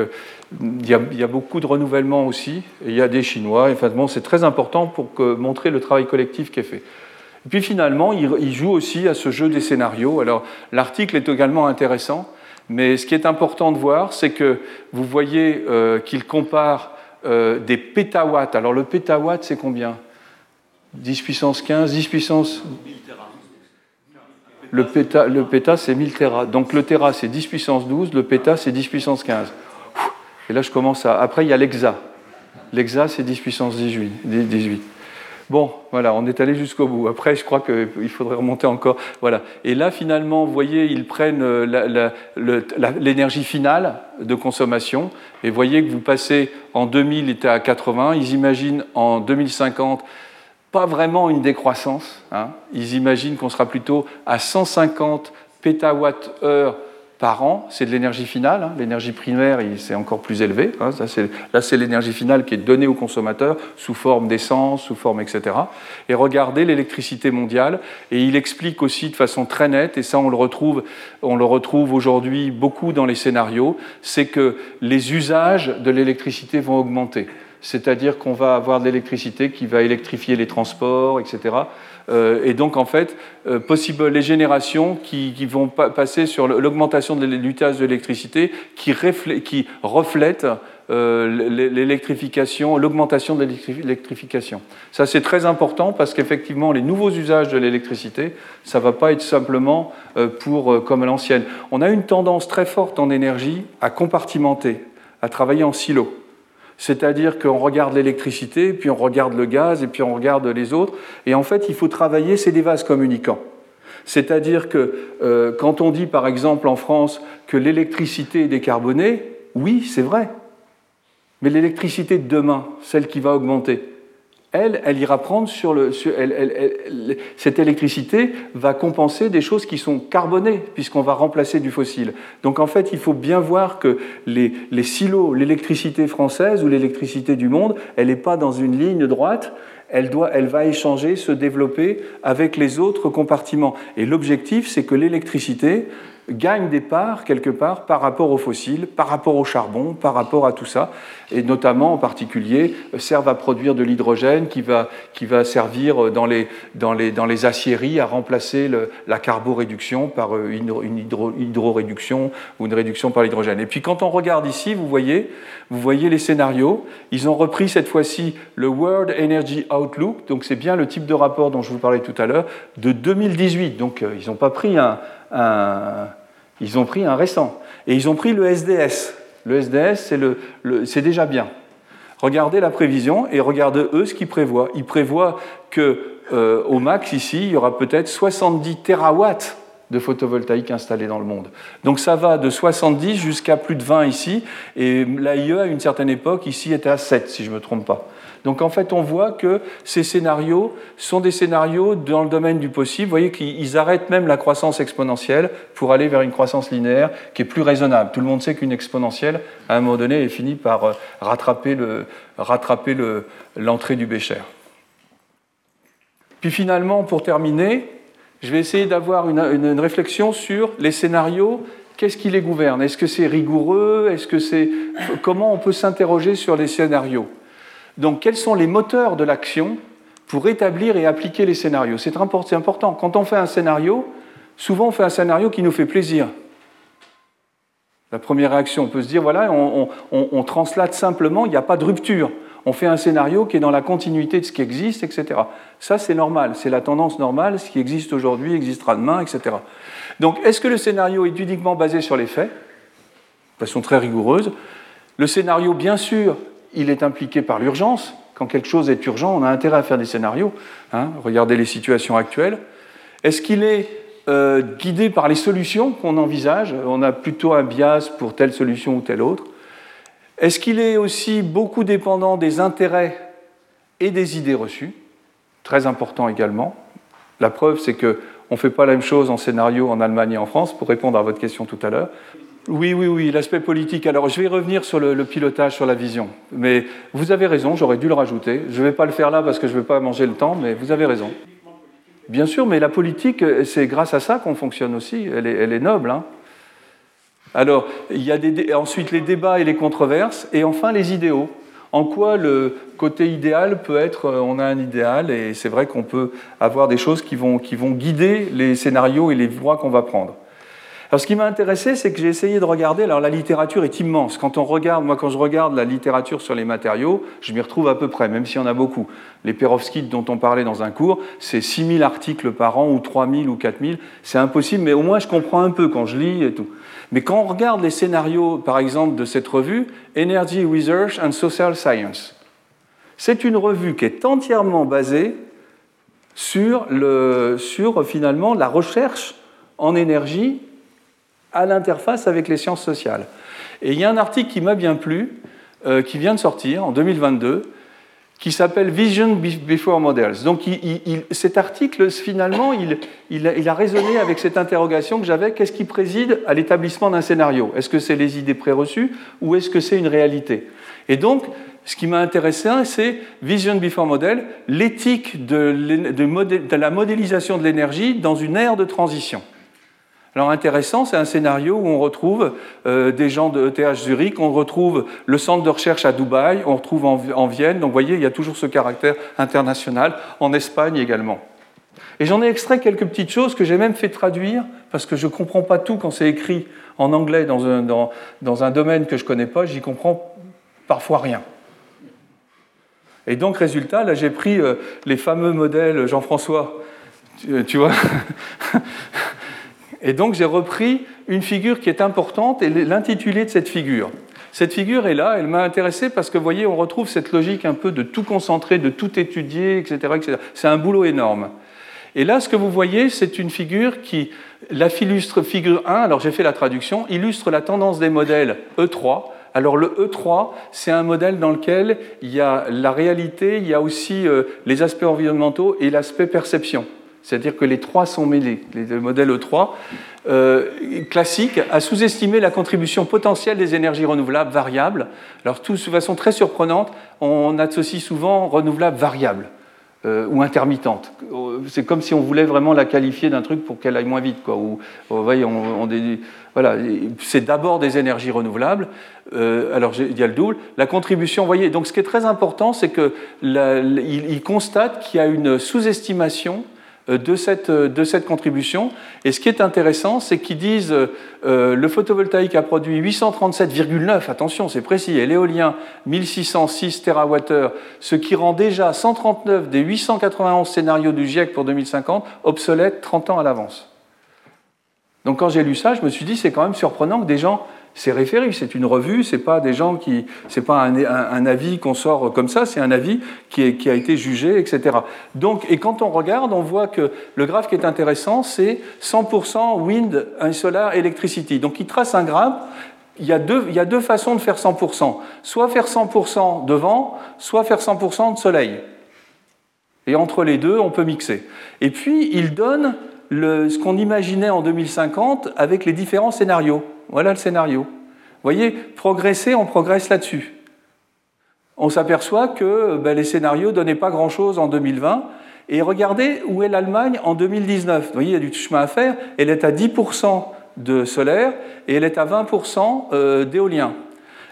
S2: il y, a, y a, beaucoup de renouvellement aussi. Il y a des Chinois. Enfin, bon, c'est très important pour montrer le travail collectif qui est fait. Puis finalement, il joue aussi à ce jeu des scénarios. Alors l'article est également intéressant mais ce qui est important de voir, c'est que vous voyez euh, qu'il compare euh, des pétawatts. Alors le pétawatt, c'est combien? 10 puissance 15, 10 puissance... Le péta, le péta c'est 1000 Tera. Donc le Tera, c'est 10 puissance 12, le péta, c'est 10 puissance 15. Et là, je commence à... Après, il y a l'hexa. L'hexa, c'est 10 puissance 18. 18. Bon, voilà, on est allé jusqu'au bout. Après, je crois qu'il faudrait remonter encore. Voilà. Et là, finalement, vous voyez, ils prennent euh, l'énergie finale de consommation. Et voyez que vous passez en 2000, il était à 80. Ils imaginent en 2050 pas vraiment une décroissance. Hein. Ils imaginent qu'on sera plutôt à 150 pétawatts-heure par an, c'est de l'énergie finale. Hein. L'énergie primaire, c'est encore plus élevé. Hein. là, c'est l'énergie finale qui est donnée au consommateur sous forme d'essence, sous forme, etc. Et regardez l'électricité mondiale. Et il explique aussi de façon très nette, et ça, on le retrouve, on le retrouve aujourd'hui beaucoup dans les scénarios, c'est que les usages de l'électricité vont augmenter. C'est-à-dire qu'on va avoir de l'électricité qui va électrifier les transports, etc. Euh, et donc, en fait, euh, les générations qui, vont passer sur l'augmentation de l'usage de l'électricité qui, qui reflètent euh, l'électrification, l'augmentation de l'électrification. Ça, c'est très important parce qu'effectivement, les nouveaux usages de l'électricité, ça ne va pas être simplement pour, comme à l'ancienne. On a une tendance très forte en énergie à compartimenter, à travailler en silo. C'est-à-dire qu'on regarde l'électricité, puis on regarde le gaz, et puis on regarde les autres. Et en fait, il faut travailler, c'est des vases communicants. C'est-à-dire que euh, quand on dit, par exemple, en France, que l'électricité est décarbonée, oui, c'est vrai. Mais l'électricité de demain, celle qui va augmenter, elle, elle ira prendre sur le. cette électricité va compenser des choses qui sont carbonées, puisqu'on va remplacer du fossile. Donc en fait, il faut bien voir que les, les silos, l'électricité française ou l'électricité du monde, elle n'est pas dans une ligne droite, elle, doit, elle va échanger, se développer avec les autres compartiments. Et l'objectif, c'est que l'électricité, gagne des parts quelque part par rapport aux fossiles, par rapport au charbon, par rapport à tout ça, et notamment en particulier servent à produire de l'hydrogène qui va, qui va servir dans les, dans, les, dans les aciéries à remplacer le, la carboréduction par euh, une, une hydro, hydroréduction ou une réduction par l'hydrogène. Et puis quand on regarde ici, vous voyez, vous voyez les scénarios, ils ont repris cette fois-ci le World Energy Outlook, donc c'est bien le type de rapport dont je vous parlais tout à l'heure, de 2018, donc euh, ils n'ont pas pris un ils ont pris un récent. Et ils ont pris le SDS. Le SDS, c'est déjà bien. Regardez la prévision et regardez eux ce qu'ils prévoient. Ils prévoient qu'au euh, max, ici, il y aura peut-être 70 terawatts de photovoltaïque installés dans le monde. Donc ça va de 70 jusqu'à plus de 20 ici. Et l'AIE, à une certaine époque, ici, était à 7, si je ne me trompe pas. Donc en fait, on voit que ces scénarios sont des scénarios dans le domaine du possible. Vous voyez qu'ils arrêtent même la croissance exponentielle pour aller vers une croissance linéaire qui est plus raisonnable. Tout le monde sait qu'une exponentielle, à un moment donné, est finie par euh, rattraper l'entrée du Bécher. Puis finalement, pour terminer, je vais essayer d'avoir une, réflexion sur les scénarios. Qu'est-ce qui les gouverne? Est-ce que c'est rigoureux? Est-ce que c'est comment on peut s'interroger sur les scénarios? Donc, quels sont les moteurs de l'action pour établir et appliquer les scénarios? C'est important. Quand on fait un scénario, souvent on fait un scénario qui nous fait plaisir. La première réaction, on peut se dire voilà, on, translate simplement, il n'y a pas de rupture on fait un scénario qui est dans la continuité de ce qui existe, etc. Ça, c'est normal, c'est la tendance normale, ce qui existe aujourd'hui existera demain, etc. Donc, est-ce que le scénario est uniquement basé sur les faits? De façon très rigoureuse. Le scénario, bien sûr, il est impliqué par l'urgence. Quand quelque chose est urgent, on a intérêt à faire des scénarios. Hein. regardez les situations actuelles. Est-ce qu'il est, euh, guidé par les solutions qu'on envisage? On a plutôt un bias pour telle solution ou telle autre. Est-ce qu'il est aussi beaucoup dépendant des intérêts et des idées reçues? Très important également. La preuve, c'est qu'on ne fait pas la même chose en scénario en Allemagne et en France, pour répondre à votre question tout à l'heure. Oui, oui, oui, l'aspect politique. Alors, je vais revenir sur le, pilotage, sur la vision. Mais vous avez raison, j'aurais dû le rajouter. Je ne vais pas le faire là parce que je ne vais pas manger le temps, mais vous avez raison. Bien sûr, mais la politique, c'est grâce à ça qu'on fonctionne aussi. Elle est, noble. Hein. Alors, il y a ensuite les débats et les controverses, et enfin les idéaux. En quoi le côté idéal peut être, euh, on a un idéal, et c'est vrai qu'on peut avoir des choses qui vont guider les scénarios et les voies qu'on va prendre. Alors, ce qui m'a intéressé, c'est que j'ai essayé de regarder. Alors, la littérature est immense. Quand on regarde, moi, quand je regarde la littérature sur les matériaux, je m'y retrouve à peu près, même s'il y en a beaucoup. Les perovskites dont on parlait dans un cours, c'est 6000 articles par an, ou 3000 ou 4000. C'est impossible, mais au moins, je comprends un peu quand je lis et tout. Mais quand on regarde les scénarios, par exemple, de cette revue, Energy Research and Social Science, c'est une revue qui est entièrement basée sur, le, sur finalement la recherche en énergie à l'interface avec les sciences sociales. Et il y a un article qui m'a bien plu, euh, qui vient de sortir en 2022, qui s'appelle Vision Before Models. Donc cet article, finalement, il, a, résonné avec cette interrogation que j'avais, qu'est-ce qui préside à l'établissement d'un scénario? Est-ce que c'est les idées préreçues ou est-ce que c'est une réalité? Et donc, ce qui m'a intéressé, c'est Vision Before Model, l'éthique de la modélisation de l'énergie dans une ère de transition. Alors intéressant, c'est un scénario où on retrouve euh, des gens de ETH Zurich, on retrouve le centre de recherche à Dubaï, on retrouve en, Vienne, donc vous voyez, il y a toujours ce caractère international, en Espagne également. Et j'en ai extrait quelques petites choses que j'ai même fait traduire, parce que je ne comprends pas tout quand c'est écrit en anglais dans un, dans, dans un domaine que je ne connais pas, j'y comprends parfois rien. Et donc, résultat, là j'ai pris euh, les fameux modèles Jean-François, tu vois Et donc j'ai repris une figure qui est importante et l'intitulé de cette figure. Cette figure est là, elle m'a intéressé parce que vous voyez, on retrouve cette logique un peu de tout concentrer, de tout étudier, etc. C'est un boulot énorme. Et là, ce que vous voyez, c'est une figure qui, la figure 1, alors j'ai fait la traduction, illustre la tendance des modèles E3. Alors le E3, c'est un modèle dans lequel il y a la réalité, il y a aussi euh, les aspects environnementaux et l'aspect perception. C'est-à-dire que les trois sont mêlés. Le modèle E3 euh, classique a sous-estimé la contribution potentielle des énergies renouvelables variables. Alors, tout de façon très surprenante, on associe souvent renouvelable variable euh, ou intermittente. C'est comme si on voulait vraiment la qualifier d'un truc pour qu'elle aille moins vite. Quoi. Ou, on, voilà, c'est d'abord des énergies renouvelables. Euh, alors, il y a le double. La contribution, vous voyez, donc ce qui est très important, c'est qu'il constate qu'il y a une sous-estimation de cette, euh, de cette contribution. Et ce qui est intéressant, c'est qu'ils disent euh, le photovoltaïque a produit 837,9, attention, c'est précis, et l'éolien 1606 TWh, ce qui rend déjà 139 des 891 scénarios du GIEC pour 2050 obsolètes 30 ans à l'avance. Donc quand j'ai lu ça, je me suis dit c'est quand même surprenant que des gens c'est référé, c'est une revue, c'est pas des gens qui, c'est pas un, avis qu'on sort comme ça, c'est un avis qui, a été jugé, etc. Donc, et quand on regarde, on voit que le graphe qui est intéressant, c'est 100% wind, solar, electricity. Donc, il trace un graphe il y, a deux, façons de faire 100%. Soit faire 100% de vent, soit faire 100% de soleil. Et entre les deux, on peut mixer. Et puis, il donne ce qu'on imaginait en 2050 avec les différents scénarios. Voilà le scénario. Vous voyez, progresser, on progresse là-dessus. On s'aperçoit que ben, les scénarios ne donnaient pas grand-chose en 2020. Et regardez où est l'Allemagne en 2019. Vous voyez, il y a du chemin à faire. Elle est à 10% de solaire et elle est à 20% euh, d'éolien.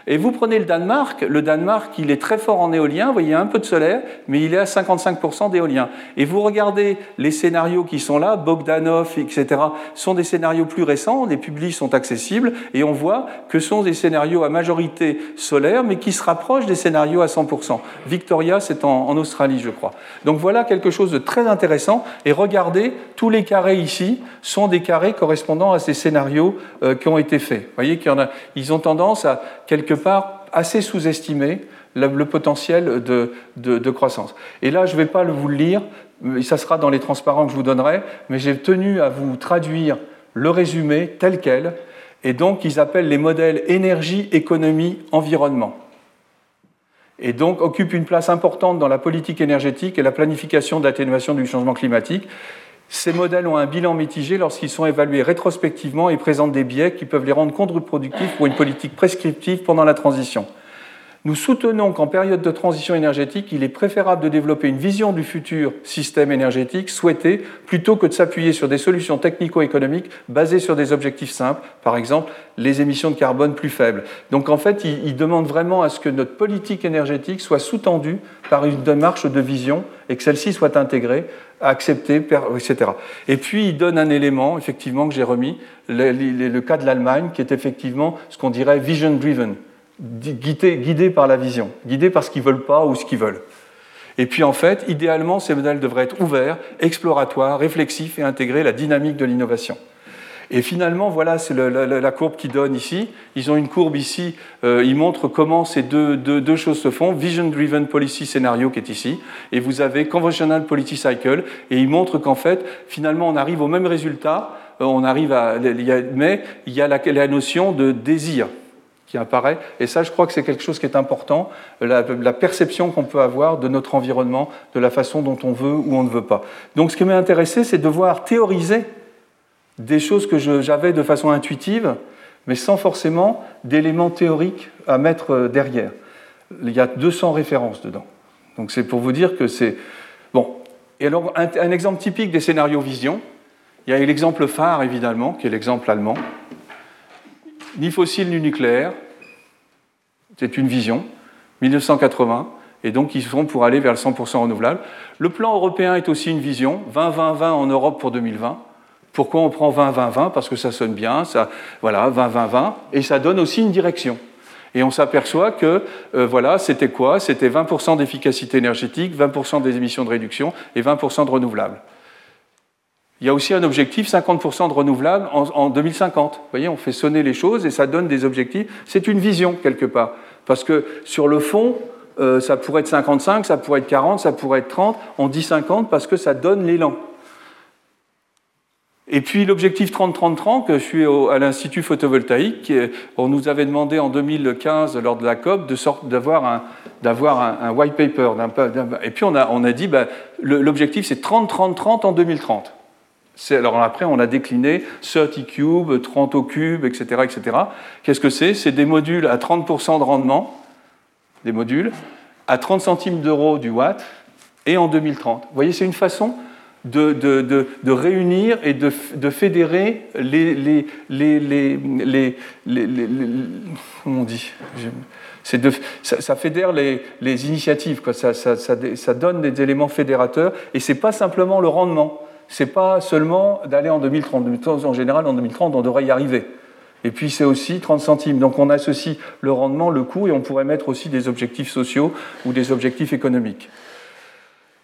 S2: Et vous prenez le Danemark, le Danemark, il est très fort en éolien, vous voyez, un peu de solaire, mais il est à 55% d'éolien. Et vous regardez les scénarios qui sont là, Bogdanov, etc., sont des scénarios plus récents, les publics sont accessibles, et on voit que ce sont des scénarios à majorité solaire, mais qui se rapprochent des scénarios à 100%. Victoria, c'est en, Australie, je crois. Donc voilà quelque chose de très intéressant, et regardez, tous les carrés ici sont des carrés correspondant à ces scénarios euh, qui ont été faits. Vous voyez qu'ils ils ont tendance à quelque part assez sous-estimé le, potentiel de, croissance. Et là, je ne vais pas vous le lire, ça sera dans les transparents que je vous donnerai, mais j'ai tenu à vous traduire le résumé tel quel, et donc ils appellent les modèles énergie, économie, environnement. Et donc occupent une place importante dans la politique énergétique et la planification d'atténuation du changement climatique. Ces modèles ont un bilan mitigé lorsqu'ils sont évalués rétrospectivement et présentent des biais qui peuvent les rendre contre-productifs pour une politique prescriptive pendant la transition. Nous soutenons qu'en période de transition énergétique, il est préférable de développer une vision du futur système énergétique souhaité plutôt que de s'appuyer sur des solutions technico-économiques basées sur des objectifs simples, par exemple les émissions de carbone plus faibles. Donc en fait, il, demande vraiment à ce que notre politique énergétique soit sous-tendue par une démarche de vision et que celle-ci soit intégrée accepter, etc. Et puis il donne un élément, effectivement, que j'ai remis, le, cas de l'Allemagne, qui est effectivement ce qu'on dirait vision-driven, guidé, guidé par la vision, guidé par ce qu'ils veulent pas ou ce qu'ils veulent. Et puis en fait, idéalement, ces modèles devraient être ouverts, exploratoires, réflexifs et intégrer la dynamique de l'innovation. Et finalement, voilà, c'est la, courbe qui donne ici. Ils ont une courbe ici, euh, ils montrent comment ces deux, choses se font. Vision Driven Policy Scenario qui est ici, et vous avez Conventional Policy Cycle, et ils montrent qu'en fait, finalement, on arrive au même résultat, euh, on arrive à, mais il y a la notion de désir apparaît. Et ça, je crois que c'est quelque chose qui est important, la, perception qu'on peut avoir de notre environnement, de la façon dont on veut ou on ne veut pas. Donc ce qui m'a intéressé, c'est de voir théoriser des choses que j'avais de façon intuitive, mais sans forcément d'éléments théoriques à mettre euh, derrière. Il y a 200 références dedans. Donc c'est pour vous dire que c'est... Bon. Et alors, un, exemple typique des scénarios vision, il y a l'exemple phare, évidemment, qui est l'exemple allemand. Ni fossile ni nucléaire, c'est une vision, 1980, et donc ils sont pour aller vers le 100% renouvelable. Le plan européen est aussi une vision, 20-20-20 en Europe pour 2020. Pourquoi on prend 20-20-20 Parce que ça sonne bien, ça, voilà, 20-20-20, et ça donne aussi une direction. Et on s'aperçoit que, euh, voilà, c'était quoi? C'était 20% d'efficacité énergétique, 20% des émissions de réduction et 20% de renouvelables. Il y a aussi un objectif 50% de renouvelables en, 2050. Vous voyez, on fait sonner les choses et ça donne des objectifs. C'est une vision quelque part. Parce que sur le fond, euh, ça pourrait être 55, ça pourrait être 40, ça pourrait être 30. On dit 50 parce que ça donne l'élan. Et puis l'objectif 30-30-30, que je suis à l'Institut photovoltaïque, on nous avait demandé en 2015, lors de la COP, d'avoir un, white paper. et puis on a, on a dit, bah, l'objectif c'est 30-30-30 en 2030. Alors après, on a décliné 30 cubes, 30 au cube, etc. etc. Qu'est-ce que c'est? C'est des modules à 30% de rendement, des modules, à 30 centimes d'euros du watt, et en 2030. Vous voyez, c'est une façon de, réunir et de, fédérer les, comment on dit? De, ça, fédère les, initiatives, quoi. Ça, ça, ça, donne des éléments fédérateurs, et c'est pas simplement le rendement, c'est pas seulement d'aller en 2030. En général, en 2030, on devrait y arriver. Et puis c'est aussi 30 centimes. Donc on associe le rendement, le coût, et on pourrait mettre aussi des objectifs sociaux ou des objectifs économiques.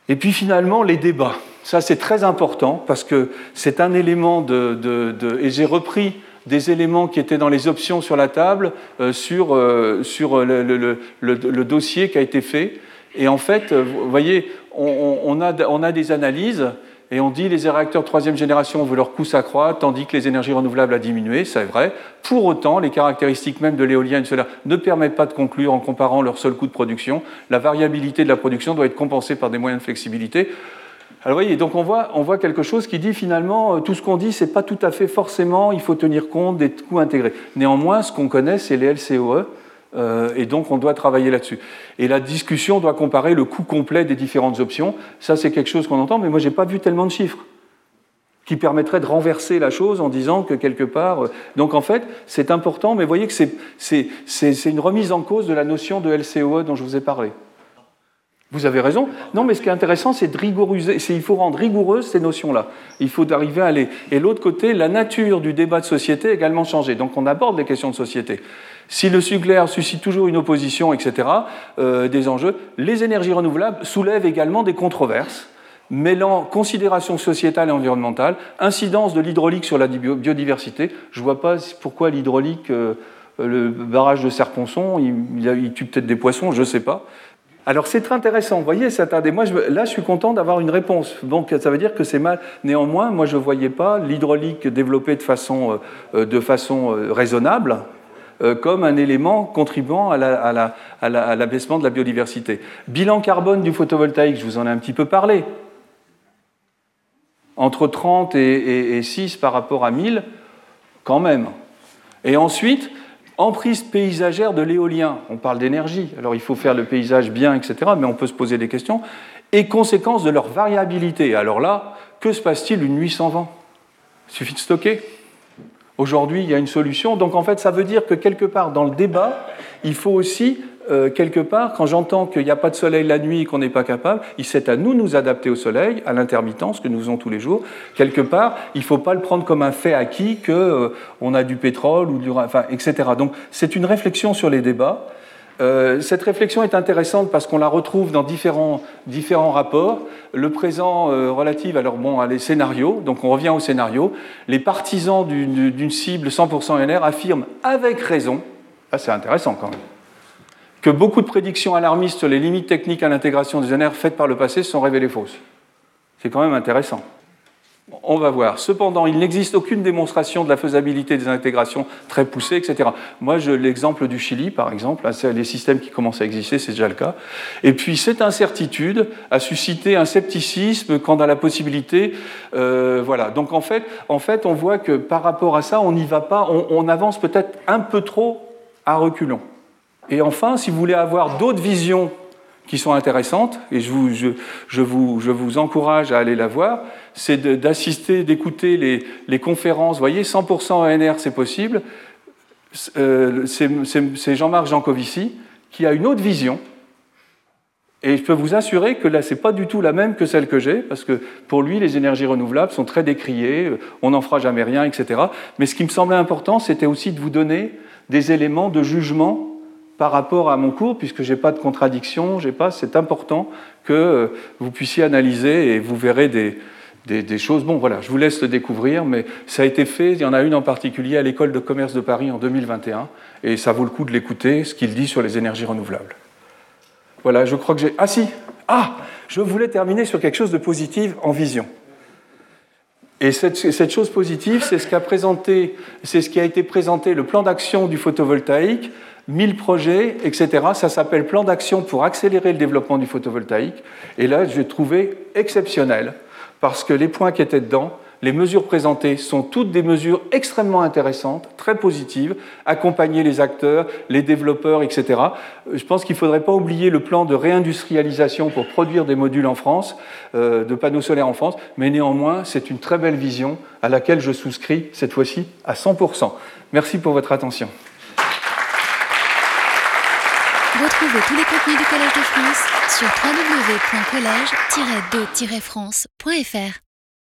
S2: Et puis finalement, les débats. Ça, c'est très important parce que c'est un élément de, Et j'ai repris des éléments qui étaient dans les options sur la table euh, sur, euh, sur le, dossier qui a été fait. Et en fait, vous voyez, on, a, on a des analyses Et on dit les réacteurs troisième génération, on veut leur coût s'accroître, tandis que les énergies renouvelables a diminué, c'est vrai. Pour autant, les caractéristiques même de l'éolien et du solaire ne permettent pas de conclure en comparant leur seul coût de production. La variabilité de la production doit être compensée par des moyens de flexibilité. Alors voyez, donc on voit, on voit quelque chose qui dit finalement, euh, tout ce qu'on dit, c'est pas tout à fait forcément, il faut tenir compte des coûts intégrés. Néanmoins, ce qu'on connaît, c'est les LCOE, et donc on doit travailler là-dessus. Et la discussion doit comparer le coût complet des différentes options. Ça, c'est quelque chose qu'on entend, mais moi, j'ai pas vu tellement de chiffres qui permettraient de renverser la chose en disant que quelque part. Euh, donc en fait, c'est important, mais voyez que c'est une remise en cause de la notion de LCOE dont je vous ai parlé. Vous avez raison. Non, mais ce qui est intéressant, c'est de rigouriser. Il faut rendre rigoureuses ces notions-là. Il faut arriver à aller. Et l'autre côté, la nature du débat de société a également changé. Donc on aborde les questions de société. Si le nucléaire suscite toujours une opposition, etc., euh, des enjeux, les énergies renouvelables soulèvent également des controverses mêlant considération sociétale et environnementale, incidence de l'hydraulique sur la biodiversité. Je ne vois pas pourquoi l'hydraulique, euh, le barrage de Serponçon, il tue peut-être des poissons, je ne sais pas. Alors c'est très intéressant, vous voyez, moi, là je suis content d'avoir une réponse. Donc ça veut dire que c'est mal. Néanmoins, moi je ne voyais pas l'hydraulique développée de façon, euh, façon euh, raisonnable euh, comme un élément contribuant à l'abaissement de la biodiversité. Bilan carbone du photovoltaïque, je vous en ai un petit peu parlé. Entre 30 et, et 6 par rapport à 1000, quand même. Et ensuite, Emprise paysagère de l'éolien, on parle d'énergie, alors il faut faire le paysage bien, etc., mais on peut se poser des questions, et conséquences de leur variabilité. Alors là, que se passe-t-il une nuit sans vent Il suffit de stocker. Aujourd'hui, il y a une solution. Donc en fait, ça veut dire que quelque part dans le débat, il faut aussi euh, quelque part, quand j'entends qu'il n'y a pas de soleil la nuit et qu'on n'est pas capable, c'est à nous de nous adapter au soleil, à l'intermittence que nous faisons tous les jours. Quelque part, il ne faut pas le prendre comme un fait acquis qu'on euh, a du pétrole, ou etc. Donc c'est une réflexion sur les débats. Euh, cette réflexion est intéressante parce qu'on la retrouve dans différents, rapports. Le présent relatif, alors bon, à les scénarios, donc on revient au scénario. Les partisans d'une cible 100% NR affirment avec raison, ah, c'est intéressant quand même, que beaucoup de prédictions alarmistes sur les limites techniques à l'intégration des NR faites par le passé se sont révélées fausses. C'est quand même intéressant. On va voir. Cependant, il n'existe aucune démonstration de la faisabilité des intégrations très poussées, etc. Moi, l'exemple du Chili, par exemple, c'est les systèmes qui commencent à exister, c'est déjà le cas. Et puis, cette incertitude a suscité un scepticisme quant à la possibilité. Euh, voilà. Donc, en fait, en fait, on voit que par rapport à ça, on n'y va pas, on, on avance peut-être un peu trop à reculons. Et enfin, si vous voulez avoir d'autres visions qui sont intéressantes, et je vous, encourage à aller la voir, c'est d'assister, d'écouter les, conférences. Vous voyez, 100% ENR, c'est possible. Euh, c'est Jean-Marc Jancovici qui a une autre vision. Et je peux vous assurer que là, ce n'est pas du tout la même que celle que j'ai, parce que pour lui, les énergies renouvelables sont très décriées, on n'en fera jamais rien, etc. Mais ce qui me semblait important, c'était aussi de vous donner des éléments de jugement par rapport à mon cours, puisque je n'ai pas de contradiction, c'est important que euh, vous puissiez analyser et vous verrez des, des, choses. Bon, voilà, je vous laisse le découvrir, mais ça a été fait. Il y en a une en particulier à l'école de commerce de Paris en 2021, et ça vaut le coup de l'écouter, ce qu'il dit sur les énergies renouvelables. Voilà, je crois que j'ai. Ah si Ah Je voulais terminer sur quelque chose de positif en vision. Et cette, cette chose positive, c'est ce, qu'a présenté, c'est ce qui a été présenté, le plan d'action du photovoltaïque 1000 projets, etc. Ça s'appelle plan d'action pour accélérer le développement du photovoltaïque. Et là, je l'ai trouvé exceptionnel parce que les points qui étaient dedans, les mesures présentées sont toutes des mesures extrêmement intéressantes, très positives, accompagner les acteurs, les développeurs, etc. Je pense qu'il ne faudrait pas oublier le plan de réindustrialisation pour produire des modules en France, euh, de panneaux solaires en France, mais néanmoins, c'est une très belle vision à laquelle je souscris cette fois-ci à 100%. Merci pour votre attention.
S1: Retrouvez tous les contenus du Collège de France sur www.colège-2-france.fr.